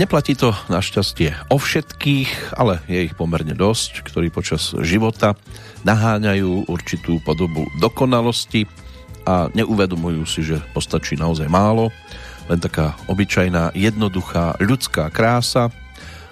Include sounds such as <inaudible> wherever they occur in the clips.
Neplatí to našťastie o všetkých, ale je ich pomerne dosť, ktorí počas života naháňajú určitú podobu dokonalosti a neuvedomujú si, že postačí naozaj málo, len taká obyčajná, jednoduchá ľudská krása.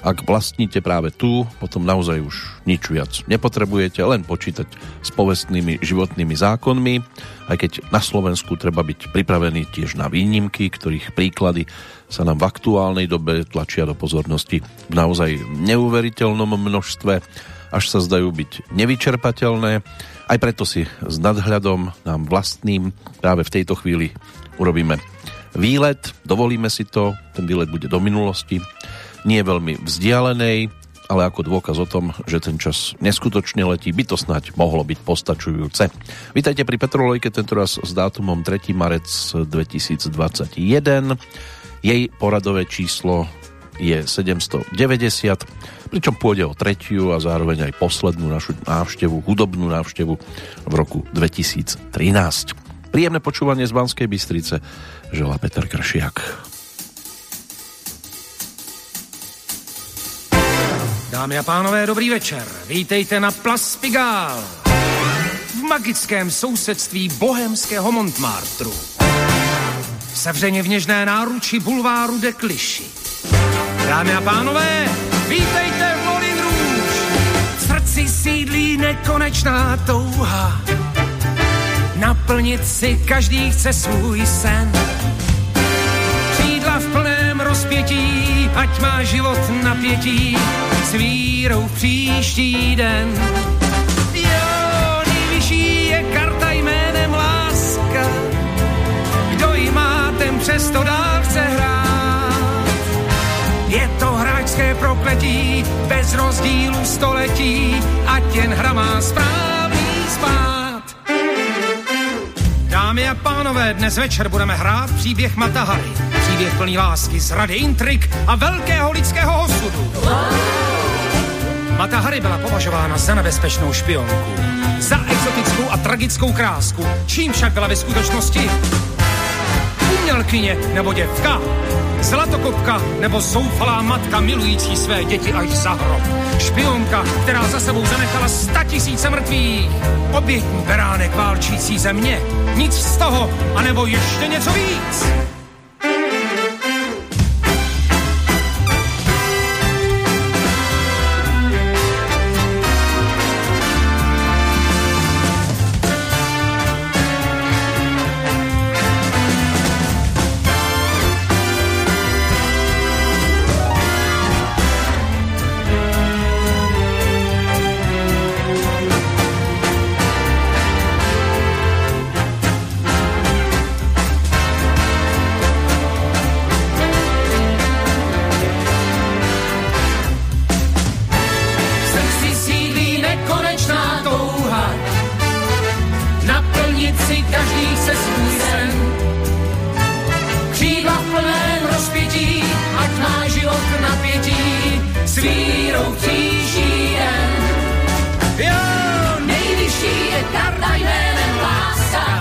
Ak vlastníte práve tu, potom naozaj už nič viac nepotrebujete, len počítať s povestnými životnými zákonmi, aj keď na Slovensku treba byť pripravený tiež na výnimky, ktorých príklady sa nám v aktuálnej dobe tlačia do pozornosti v naozaj neuveriteľnom množstve, až sa zdajú byť nevyčerpateľné. Aj preto si s nadhľadom nám vlastným práve v tejto chvíli urobíme výlet, dovolíme si to, ten výlet bude do minulosti, nie veľmi vzdialenej, ale ako dôkaz o tom, že ten čas neskutočne letí, by to snať mohlo byť postačujúce. Vítajte pri Petrolojke, tentoraz s dátumom 3. marec 2021. Jej poradové číslo je 790, pričom pôjde o tretiu a zároveň aj poslednú našu návštevu, hudobnú návštevu v roku 2013. Príjemné počúvanie z Banskej Bystrice želá Peter Kršiak. Dámy a pánové, dobrý večer. Vítejte na Plas v magickém sousedství bohemského Montmartru sevřeně v něžné náruči bulváru de Kliši. Dámy a pánové, vítejte v Moulin Rouge. V srdci sídlí nekonečná touha. Naplnit si každý chce svůj sen. Křídla v plném rozpětí, ať má život napětí, s vírou příští den. Přesto dál chce hrát. Je to hráčské prokletí, bez rozdílu století, ať jen hra má správný spát. Dámy a pánové, dnes večer budeme hrát příběh Matahary. Příběh plný lásky, zrady, intrik a velkého lidského osudu. Matahary byla považována za nebezpečnou špionku, za exotickou a tragickou krásku, čím však byla ve skutečnosti umělkyně nebo děvka, zlatokopka nebo zoufalá matka milující své děti až za hrob, špionka, která za sebou zanechala sta tisíce mrtvých, obětní beránek válčící země, nic z toho, anebo ještě něco víc. s vírou příští den. Jo, nejvyšší je karta jménem láska.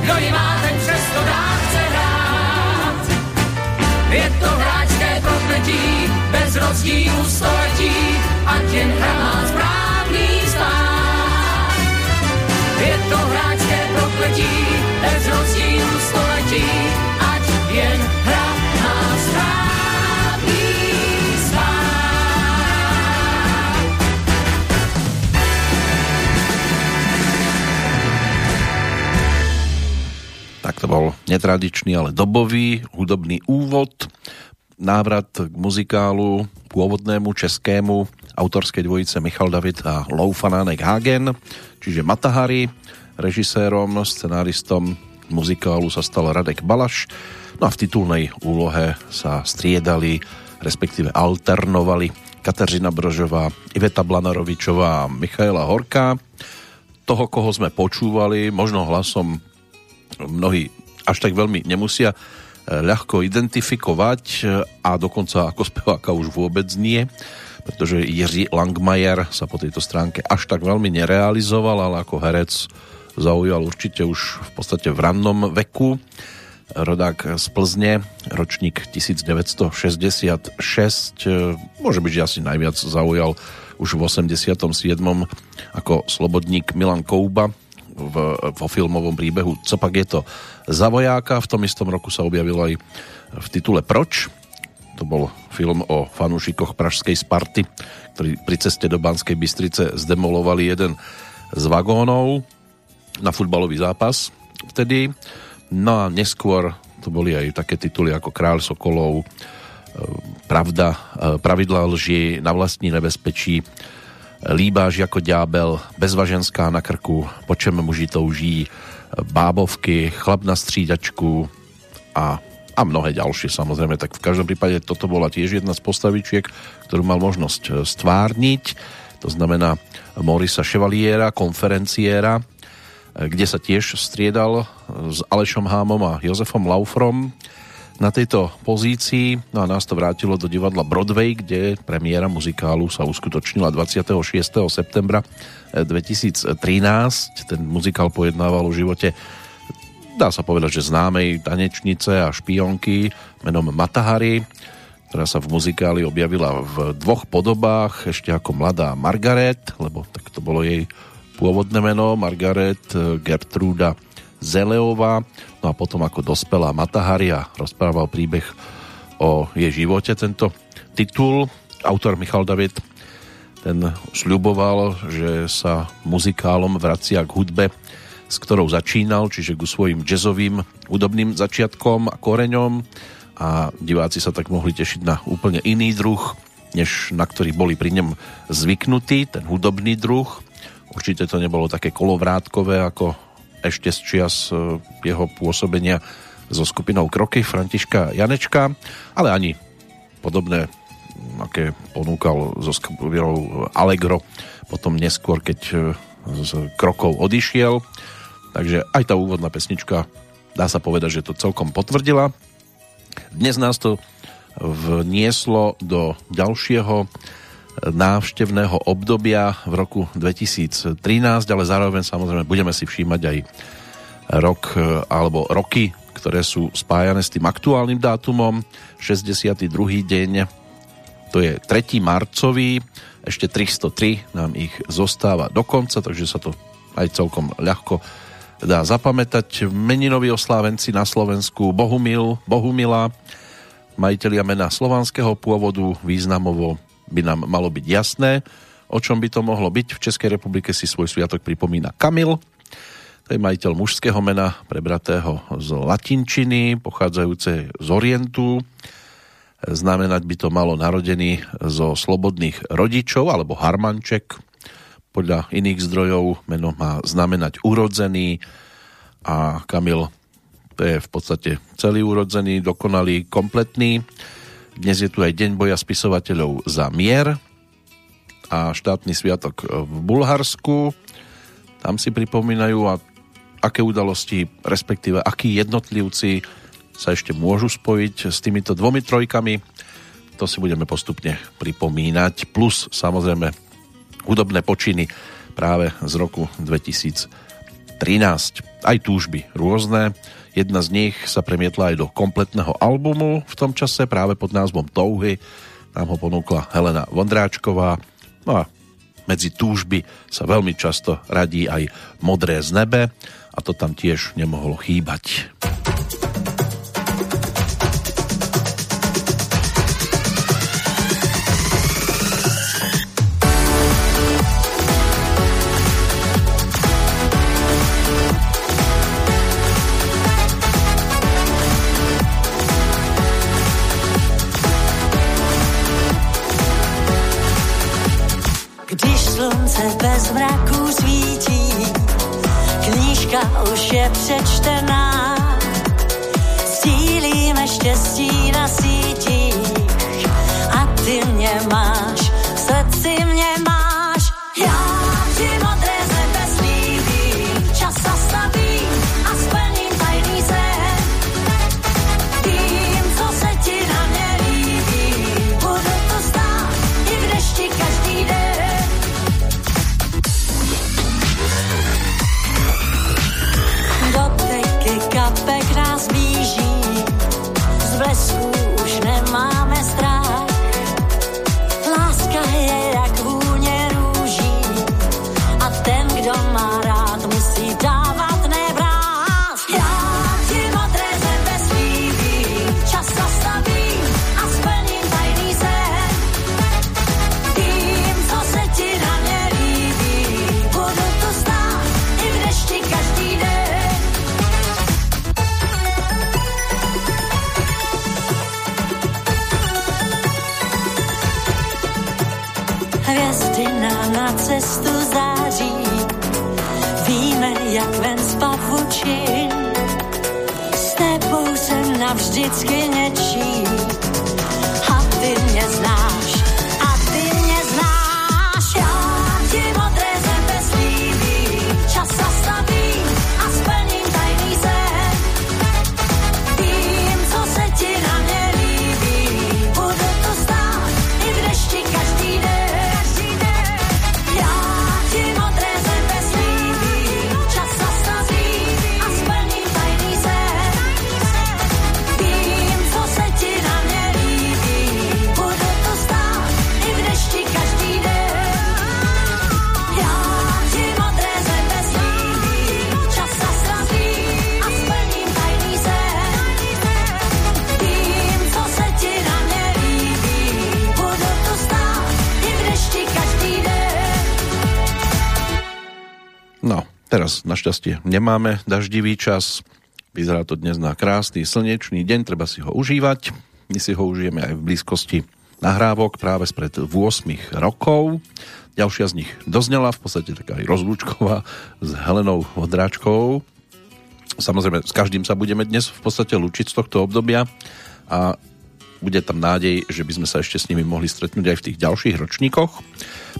Kdo ji má, ten přesto dá chce hrát. Je to hráčské prokletí, bez rozdílu století, ať jen hra má správný stát. Je to hráčské prokletí, bez rozdílu století, netradičný, ale dobový hudobný úvod, návrat k muzikálu pôvodnému českému autorskej dvojice Michal David a Lou Fanánek Hagen, čiže Matahari, režisérom, scenáristom muzikálu sa stal Radek Balaš, no a v titulnej úlohe sa striedali, respektíve alternovali Kateřina Brožová, Iveta Blanarovičová a Michaela Horká. Toho, koho sme počúvali, možno hlasom mnohí až tak veľmi nemusia e, ľahko identifikovať e, a dokonca ako speváka už vôbec nie, pretože Jiří Langmajer sa po tejto stránke až tak veľmi nerealizoval, ale ako herec zaujal určite už v podstate v rannom veku. rodák z Plzne, ročník 1966, môže byť, že asi najviac zaujal už v 87. ako slobodník Milan Kouba v, vo filmovom príbehu Co pak je to za vojáka. V tom istom roku sa objavil aj v titule Proč. To bol film o fanúšikoch pražskej Sparty, ktorí pri ceste do Banskej Bystrice zdemolovali jeden z vagónov na futbalový zápas vtedy. No a neskôr to boli aj také tituly ako Kráľ Sokolov, e, Pravda, e, Pravidla lži, Na vlastní nebezpečí, Líbáš ako ďábel, Bezvaženská na krku, Po čem muži touží, Bábovky, Chlap na střídačku a, a mnohé ďalšie samozrejme. Tak v každom prípade toto bola tiež jedna z postavičiek, ktorú mal možnosť e, stvárniť. To znamená Morisa Chevaliera, konferenciéra, kde sa tiež striedal s Alešom Hámom a Jozefom Laufrom na tejto pozícii. No a nás to vrátilo do divadla Broadway, kde premiéra muzikálu sa uskutočnila 26. septembra 2013. Ten muzikál pojednával o živote dá sa povedať, že známej tanečnice a špionky menom Matahari, ktorá sa v muzikáli objavila v dvoch podobách, ešte ako mladá Margaret, lebo tak to bolo jej pôvodné meno Margaret eh, Gertruda Zeleová, no a potom ako dospelá Mataharia rozprával príbeh o jej živote. Tento titul autor Michal David ten sľuboval, že sa muzikálom vracia k hudbe, s ktorou začínal, čiže ku svojim jazzovým hudobným začiatkom a koreňom a diváci sa tak mohli tešiť na úplne iný druh, než na ktorý boli pri ňom zvyknutí, ten hudobný druh. Určite to nebolo také kolovrátkové ako ešte z čias e, jeho pôsobenia so skupinou Kroky Františka Janečka, ale ani podobné, aké ponúkal so skupinou Allegro potom neskôr, keď e, z Krokov odišiel. Takže aj tá úvodná pesnička dá sa povedať, že to celkom potvrdila. Dnes nás to vnieslo do ďalšieho návštevného obdobia v roku 2013, ale zároveň samozrejme budeme si všímať aj rok e, alebo roky, ktoré sú spájane s tým aktuálnym dátumom. 62. deň, to je 3. marcový, ešte 303 nám ich zostáva do konca, takže sa to aj celkom ľahko dá zapamätať. Meninoví oslávenci na Slovensku Bohumil, Bohumila, majiteľia mena slovanského pôvodu, významovo by nám malo byť jasné, o čom by to mohlo byť. V Českej republike si svoj sviatok pripomína Kamil, to je majiteľ mužského mena, prebratého z latinčiny, pochádzajúce z Orientu. Znamenať by to malo narodený zo slobodných rodičov, alebo harmanček. Podľa iných zdrojov meno má znamenať urodzený a Kamil to je v podstate celý urodzený, dokonalý, kompletný. Dnes je tu aj Deň boja spisovateľov za mier a štátny sviatok v Bulharsku. Tam si pripomínajú a aké udalosti, respektíve akí jednotlivci sa ešte môžu spojiť s týmito dvomi trojkami. To si budeme postupne pripomínať. Plus samozrejme hudobné počiny práve z roku 2013. Aj túžby rôzne. Jedna z nich sa premietla aj do kompletného albumu v tom čase práve pod názvom Touhy. Nám ho ponúkla Helena Vondráčková. No a medzi túžby sa veľmi často radí aj Modré z nebe a to tam tiež nemohlo chýbať. Už je přečtená. Stílíme štěstí na sítích a ty mě máš, jsem navždycky něčí. A ty mě znáš, Teraz našťastie nemáme daždivý čas. Vyzerá to dnes na krásny slnečný deň, treba si ho užívať. My si ho užijeme aj v blízkosti nahrávok práve spred 8 rokov. Ďalšia z nich doznela, v podstate taká aj rozlúčková s Helenou Vodráčkou. Samozrejme, s každým sa budeme dnes v podstate lúčiť z tohto obdobia a bude tam nádej, že by sme sa ešte s nimi mohli stretnúť aj v tých ďalších ročníkoch.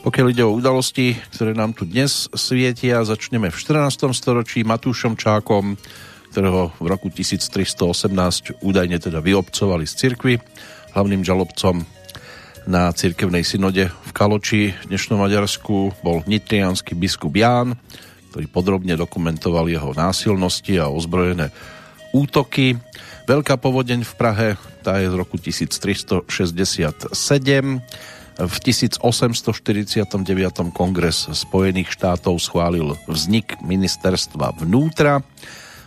Pokiaľ ide o udalosti, ktoré nám tu dnes svietia, začneme v 14. storočí Matúšom Čákom, ktorého v roku 1318 údajne teda vyobcovali z cirkvy. Hlavným žalobcom na cirkevnej synode v Kaloči v dnešnom Maďarsku bol nitrianský biskup Ján, ktorý podrobne dokumentoval jeho násilnosti a ozbrojené útoky. Veľká povodeň v Prahe, tá je z roku 1367. V 1849. kongres Spojených štátov schválil vznik ministerstva vnútra.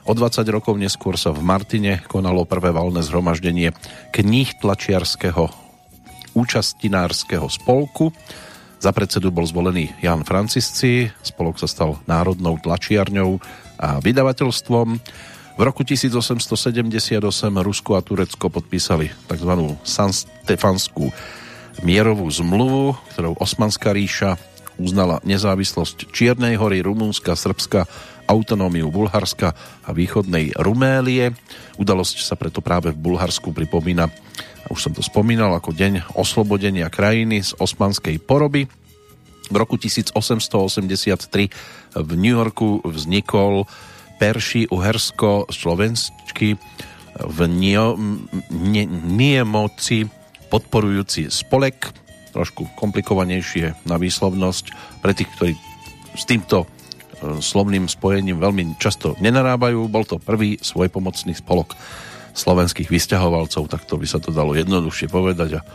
O 20 rokov neskôr sa v Martine konalo prvé valné zhromaždenie kníh tlačiarského účastinárskeho spolku. Za predsedu bol zvolený Jan Francisci, spolok sa stal národnou tlačiarňou a vydavateľstvom. V roku 1878 Rusko a Turecko podpísali tzv. San Stefanskú mierovú zmluvu, ktorou Osmanská ríša uznala nezávislosť Čiernej hory, Rumunska, Srbska, autonómiu Bulharska a východnej Rumélie. Udalosť sa preto práve v Bulharsku pripomína, už som to spomínal, ako deň oslobodenia krajiny z osmanskej poroby. V roku 1883 v New Yorku vznikol Perši, Uhersko, Slovensky v Niemoci podporujúci spolek, trošku komplikovanejšie na výslovnosť pre tých, ktorí s týmto e, slovným spojením veľmi často nenarábajú. Bol to prvý svojpomocný spolok slovenských vysťahovalcov, tak to by sa to dalo jednoduchšie povedať a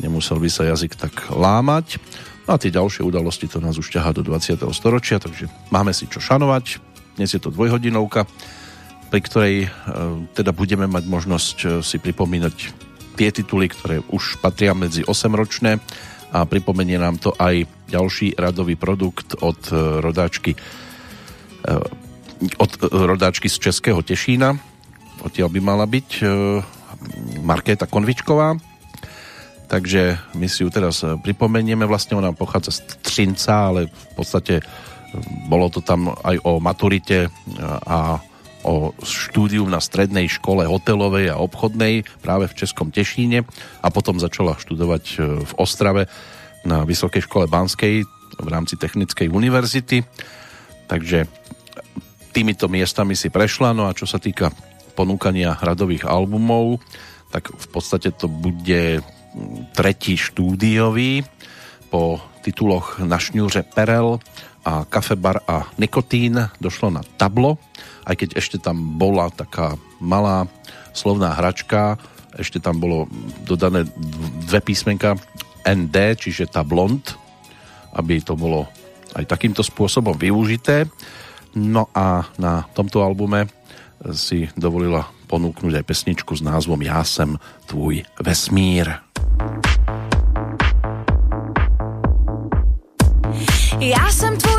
nemusel by sa jazyk tak lámať. No a tie ďalšie udalosti to nás už ťahá do 20. storočia, takže máme si čo šanovať. Dnes je to dvojhodinovka, pri ktorej e, teda budeme mať možnosť e, si pripomínať tie tituly, ktoré už patria medzi 8-ročné a pripomenie nám to aj ďalší radový produkt od e, rodáčky od rodáčky z Českého Tešína. Odtiaľ by mala byť Markéta Konvičková. Takže my si ju teraz pripomenieme. Vlastne ona pochádza z Třinca, ale v podstate bolo to tam aj o maturite a o štúdium na strednej škole hotelovej a obchodnej práve v Českom Tešíne a potom začala študovať e, v Ostrave na Vysokej škole Banskej v rámci Technickej univerzity. Takže týmito miestami si prešla, no a čo sa týka ponúkania radových albumov, tak v podstate to bude tretí štúdiový po tituloch Na šňúře Perel a kafebar a nikotín došlo na tablo, aj keď ešte tam bola taká malá slovná hračka, ešte tam bolo dodané dve písmenka ND, čiže tablond, aby to bolo aj takýmto spôsobom využité. No a na tomto albume si dovolila ponúknuť aj pesničku s názvom Ja sem tvůj vesmír. Já jsem tvůj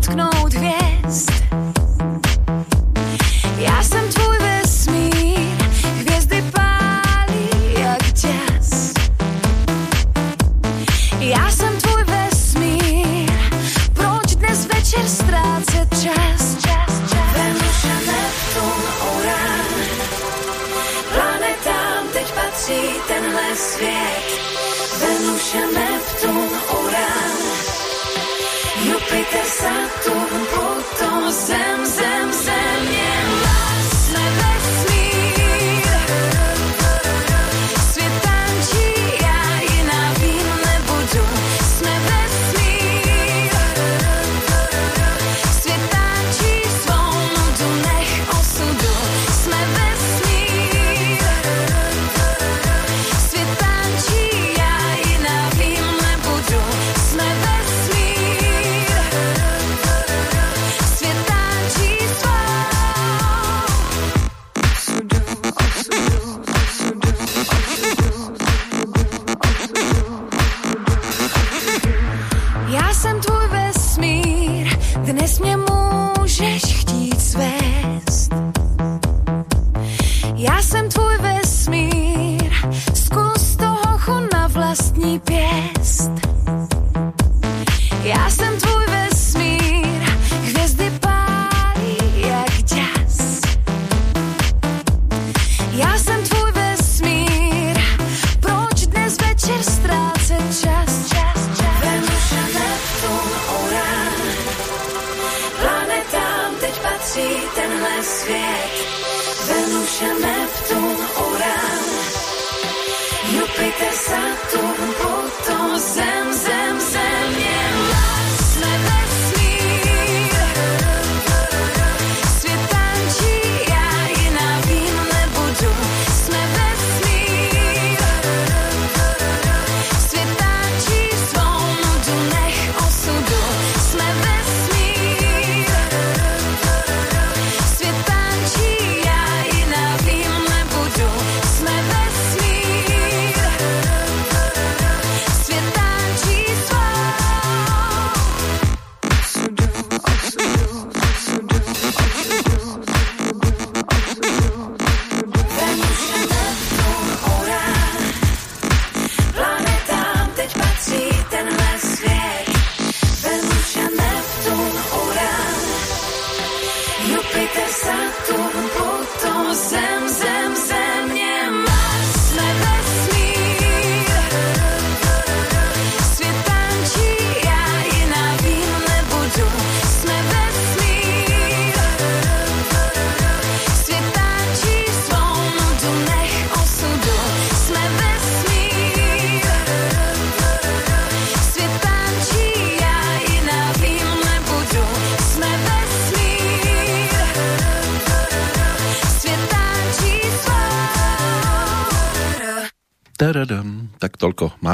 vesmír, pojď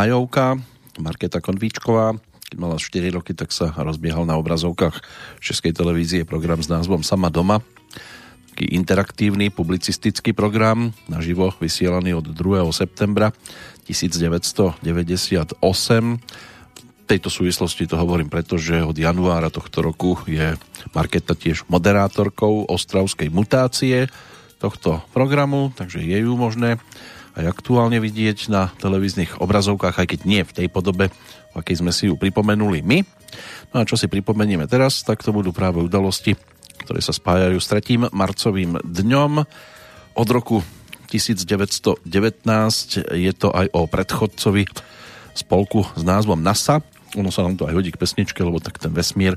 majovka, Marketa Konvíčková. Keď mala 4 roky, tak sa rozbiehal na obrazovkách Českej televízie program s názvom Sama doma. Taký interaktívny publicistický program, naživo vysielaný od 2. septembra 1998. V tejto súvislosti to hovorím preto, že od januára tohto roku je Marketa tiež moderátorkou Ostravskej mutácie tohto programu, takže je ju možné aj aktuálne vidieť na televíznych obrazovkách, aj keď nie v tej podobe, v akej sme si ju pripomenuli my. No a čo si pripomenieme teraz, tak to budú práve udalosti, ktoré sa spájajú s 3. marcovým dňom. Od roku 1919 je to aj o predchodcovi spolku s názvom NASA. Ono sa nám to aj hodí k pesničke, lebo tak ten vesmír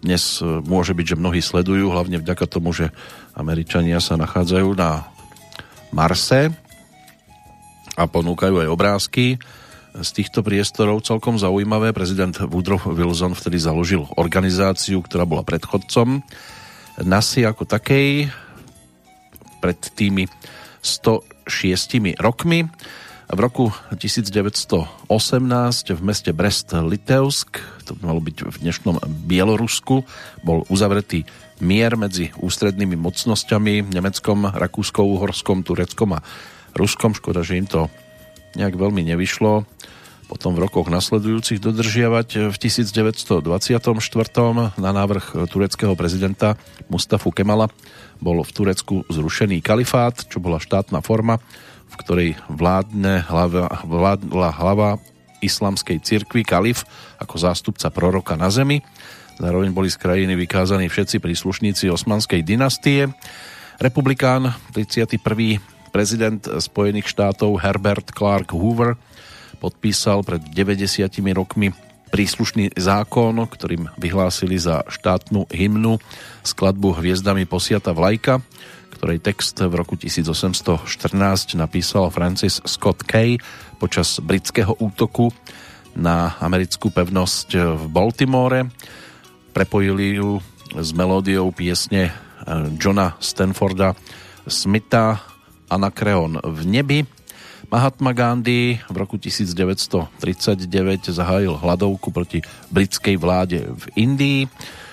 dnes e, môže byť, že mnohí sledujú, hlavne vďaka tomu, že Američania sa nachádzajú na Marse, a ponúkajú aj obrázky z týchto priestorov celkom zaujímavé. Prezident Woodrow Wilson vtedy založil organizáciu, ktorá bola predchodcom NASI ako takej pred tými 106 rokmi. V roku 1918 v meste Brest-Litevsk, to by malo byť v dnešnom Bielorusku, bol uzavretý mier medzi ústrednými mocnosťami Nemeckom, Rakúskou, Uhorskom, Tureckom a Ruskom. Škoda, že im to nejak veľmi nevyšlo. Potom v rokoch nasledujúcich dodržiavať v 1924. na návrh tureckého prezidenta Mustafu Kemala bol v Turecku zrušený kalifát, čo bola štátna forma, v ktorej vládne hlava, vládla hlava islamskej cirkvi kalif ako zástupca proroka na zemi. Zároveň boli z krajiny vykázaní všetci príslušníci osmanskej dynastie. Republikán 31 Prezident Spojených štátov Herbert Clark Hoover podpísal pred 90 rokmi príslušný zákon, ktorým vyhlásili za štátnu hymnu skladbu Hviezdami posiata vlajka, ktorej text v roku 1814 napísal Francis Scott Kay počas britského útoku na americkú pevnosť v Baltimore. Prepojili ju s melódiou piesne eh, Johna Stanforda Smitha Anakreon v nebi Mahatma Gandhi v roku 1939 zahájil hladovku proti britskej vláde v Indii.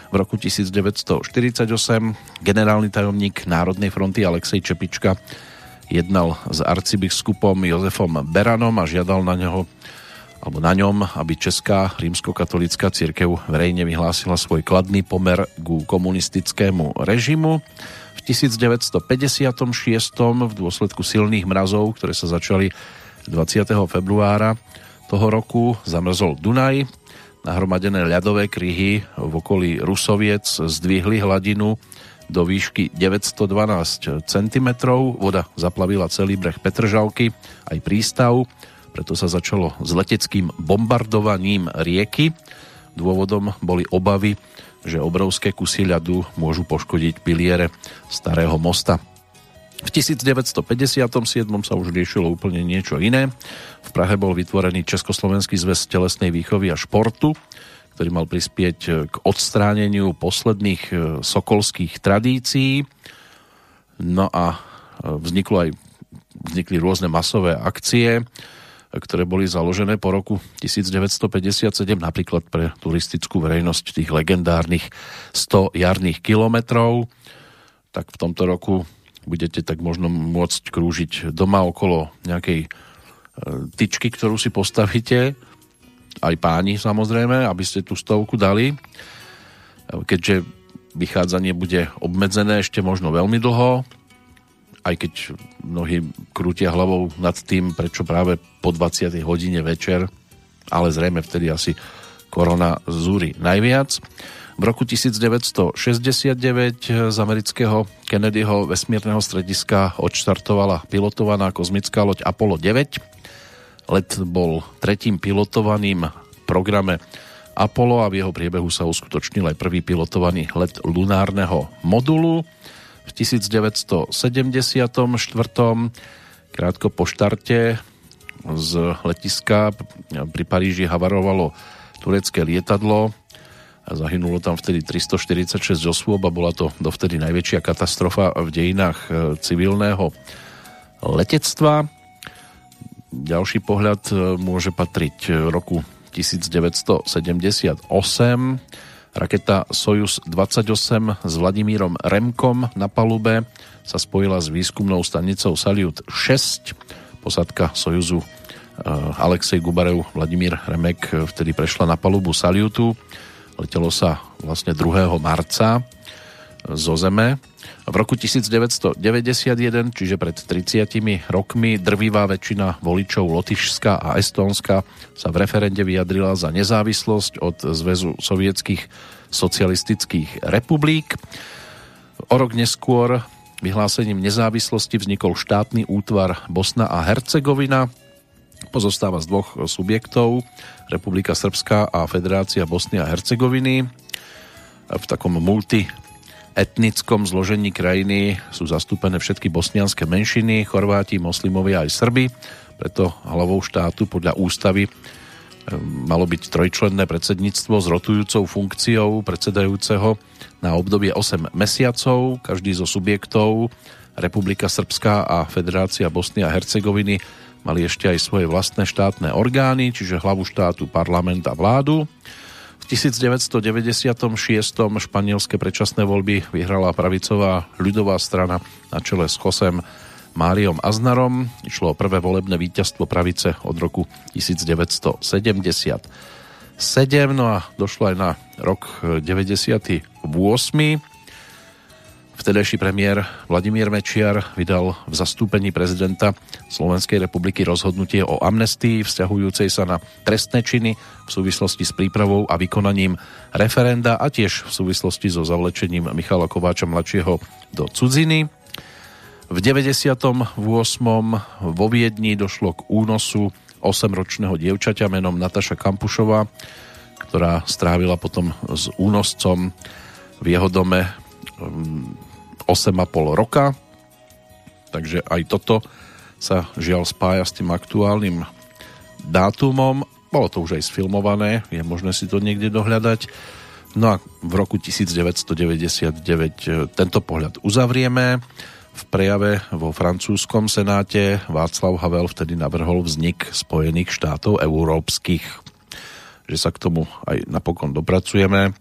V roku 1948 generálny tajomník Národnej fronty Alexej Čepička jednal s arcibiskupom Jozefom Beranom a žiadal na neho alebo na ňom, aby Česká rímskokatolická církev verejne vyhlásila svoj kladný pomer ku komunistickému režimu. 1956 v dôsledku silných mrazov, ktoré sa začali 20. februára toho roku, zamrzol Dunaj. Nahromadené ľadové kryhy v okolí Rusoviec zdvihli hladinu do výšky 912 cm. Voda zaplavila celý breh Petržalky, aj prístav, preto sa začalo s leteckým bombardovaním rieky. Dôvodom boli obavy že obrovské kusy ľadu môžu poškodiť piliere starého mosta. V 1957 sa už riešilo úplne niečo iné. V Prahe bol vytvorený Československý zväz telesnej výchovy a športu, ktorý mal prispieť k odstráneniu posledných e, sokolských tradícií. No a e, vzniklo aj, vznikli rôzne masové akcie, ktoré boli založené po roku 1957 napríklad pre turistickú verejnosť tých legendárnych 100 jarných kilometrov. Tak v tomto roku budete tak možno môcť krúžiť doma okolo nejakej e, tyčky, ktorú si postavíte, aj páni samozrejme, aby ste tú stovku dali. Keďže vychádzanie bude obmedzené ešte možno veľmi dlho, aj keď mnohí krútia hlavou nad tým, prečo práve po 20. hodine večer, ale zrejme vtedy asi korona zúri najviac. V roku 1969 z amerického Kennedyho vesmírneho strediska odštartovala pilotovaná kozmická loď Apollo 9. Let bol tretím pilotovaným programe Apollo a v jeho priebehu sa uskutočnil aj prvý pilotovaný let lunárneho modulu v 1974. krátko po štarte z letiska pri Paríži havarovalo turecké lietadlo zahynulo tam vtedy 346 osôb a bola to dovtedy najväčšia katastrofa v dejinách e, civilného letectva. Ďalší pohľad e, môže patriť roku 1978 Raketa Sojus 28 s Vladimírom Remkom na palube sa spojila s výskumnou stanicou Salyut 6. Posadka Sojuzu eh, Alexej Gubarev, Vladimír Remek vtedy prešla na palubu Salyutu. Letelo sa vlastne 2. marca zo Zeme. V roku 1991, čiže pred 30 rokmi, drvivá väčšina voličov Lotyšska a Estónska sa v referende vyjadrila za nezávislosť od Zväzu sovietských socialistických republik. O rok neskôr vyhlásením nezávislosti vznikol štátny útvar Bosna a Hercegovina. Pozostáva z dvoch subjektov, Republika Srbská a Federácia Bosny a Hercegoviny. V takom multi etnickom zložení krajiny sú zastúpené všetky bosnianské menšiny, Chorváti, moslimovia aj Srby, preto hlavou štátu podľa ústavy e, malo byť trojčlenné predsedníctvo s rotujúcou funkciou predsedajúceho na obdobie 8 mesiacov. Každý zo subjektov, Republika Srbská a Federácia Bosny a Hercegoviny, mali ešte aj svoje vlastné štátne orgány, čiže hlavu štátu, parlament a vládu. 1996. španielské predčasné voľby vyhrala pravicová ľudová strana na čele s Josem Máriom Aznarom. Išlo o prvé volebné víťazstvo pravice od roku 1977. No a došlo aj na rok 98 Vtedajší premiér Vladimír Mečiar vydal v zastúpení prezidenta Slovenskej republiky rozhodnutie o amnestii vzťahujúcej sa na trestné činy v súvislosti s prípravou a vykonaním referenda a tiež v súvislosti so zavlečením Michala Kováča mladšieho do cudziny. V 98. vo Viedni došlo k únosu 8-ročného dievčaťa menom Nataša Kampušova, ktorá strávila potom s únoscom v jeho dome 8,5 roka. Takže aj toto sa žiaľ spája s tým aktuálnym dátumom. Bolo to už aj sfilmované, je možné si to niekde dohľadať. No a v roku 1999 tento pohľad uzavrieme. V prejave vo francúzskom senáte Václav Havel vtedy navrhol vznik Spojených štátov európskych. Že sa k tomu aj napokon dopracujeme,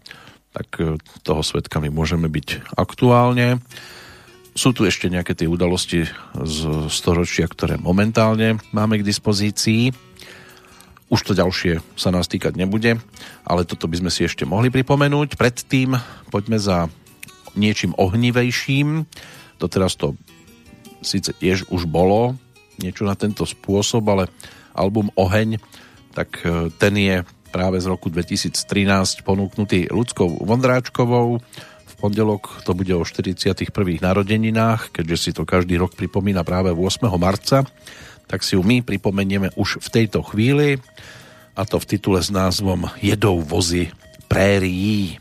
tak e, toho svetkami môžeme byť aktuálne. Sú tu ešte nejaké tie udalosti z storočia, ktoré momentálne máme k dispozícii. Už to ďalšie sa nás týkať nebude, ale toto by sme si ešte mohli pripomenúť. Predtým poďme za niečím ohnivejším Doteraz to síce tiež už bolo niečo na tento spôsob, ale album Oheň, tak e, ten je práve z roku 2013 ponúknutý ľudskou Vondráčkovou. V pondelok to bude o 41. narodeninách, keďže si to každý rok pripomína práve 8. marca, tak si ju my pripomenieme už v tejto chvíli a to v titule s názvom Jedou vozy prérií.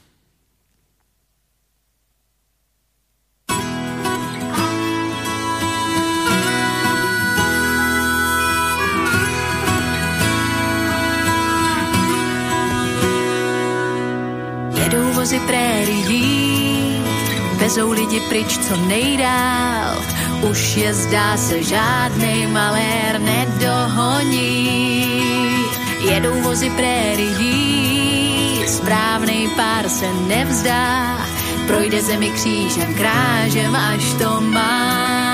Prérií, vezou lidi pryč co nejdál. Už je zdá se žádnej malér nedohoní. Jedou vozy prérií, správnej pár se nevzdá. Projde zemi křížem, krážem, až to má.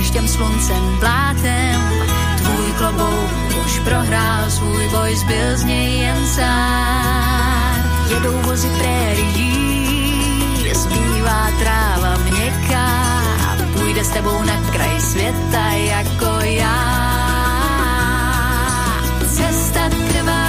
Deštěm, sluncem, blátem. Tvůj klobouk už prohrál svůj boj, zbyl z něj jen sár. Jedou vozy prérií, zbývá tráva měkká, půjde s tebou na kraj světa jako já. Cesta trvá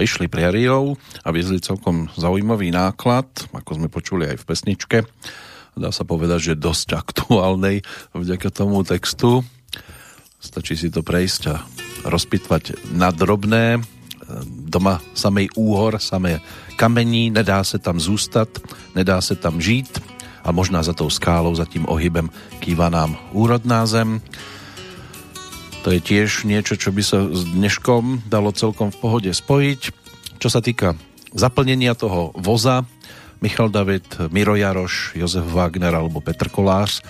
išli prériou a viezli celkom zaujímavý náklad, ako sme počuli aj v pesničke. Dá sa povedať, že dosť aktuálnej vďaka tomu textu. Stačí si to prejsť a rozpitvať na drobné. Doma samej úhor, samé kamení, nedá se tam zůstat, nedá se tam žít. a možná za tou skálou, za tým ohybem kýva nám úrodná zem. To je tiež niečo, čo by sa s dneškom dalo celkom v pohode spojiť. Čo sa týka zaplnenia toho voza, Michal David, Miro Jaroš, Jozef Wagner alebo Petr Kolář,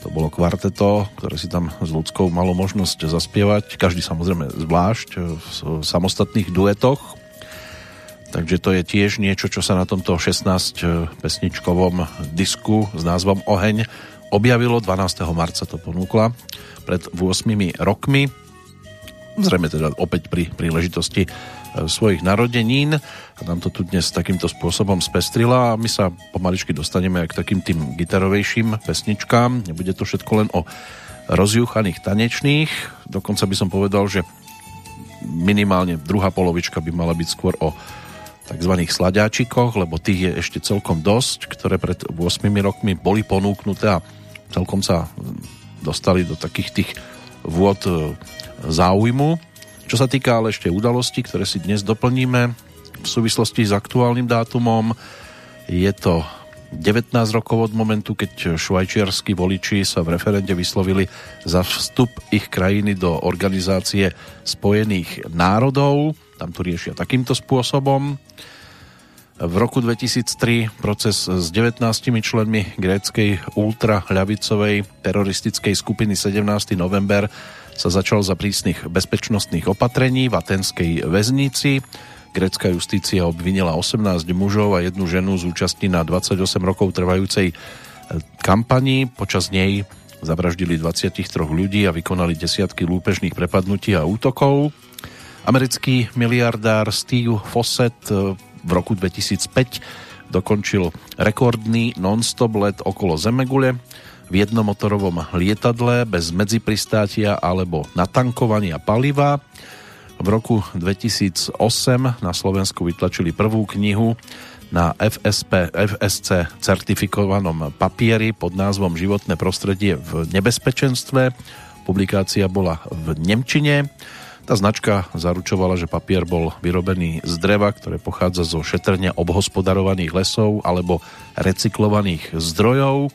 to bolo kvarteto, ktoré si tam s ľudskou malo možnosť zaspievať, každý samozrejme zvlášť v samostatných duetoch. Takže to je tiež niečo, čo sa na tomto 16 pesničkovom disku s názvom Oheň objavilo. 12. marca to ponúkla pred 8 rokmi. Zrejme teda opäť pri príležitosti E, svojich narodenín a nám to tu dnes takýmto spôsobom spestrila a my sa pomaličky dostaneme aj k takým tým gitarovejším pesničkám. Nebude to všetko len o rozjúchaných tanečných, dokonca by som povedal, že minimálne druhá polovička by mala byť skôr o tzv. sladáčikoch, lebo tých je ešte celkom dosť, ktoré pred 8 rokmi boli ponúknuté a celkom sa dostali do takých tých vôd e, záujmu čo sa týka ale ešte udalostí, ktoré si dnes doplníme v súvislosti s aktuálnym dátumom, je to 19 rokov od momentu, keď švajčiarskí voliči sa v referende vyslovili za vstup ich krajiny do Organizácie spojených národov. Tam to riešia takýmto spôsobom. V roku 2003 proces s 19 členmi gréckej ultraľavicovej teroristickej skupiny 17. november sa začal za prísnych bezpečnostných opatrení v atenskej väznici. Grécka justícia obvinila 18 mužov a jednu ženu z účasti na 28 rokov trvajúcej e, kampani. Počas nej zavraždili 23 ľudí a vykonali desiatky lúpežných prepadnutí a útokov. Americký miliardár Steve Fawcett e, v roku 2005 dokončil rekordný non-stop let okolo Zemegule v jednomotorovom lietadle bez medzipristátia alebo natankovania paliva. V roku 2008 na Slovensku vytlačili prvú knihu na FSP, FSC certifikovanom papieri pod názvom Životné prostredie v nebezpečenstve. Publikácia bola v Nemčine. Tá značka zaručovala, že papier bol vyrobený z dreva, ktoré pochádza zo šetrne obhospodarovaných lesov alebo recyklovaných zdrojov.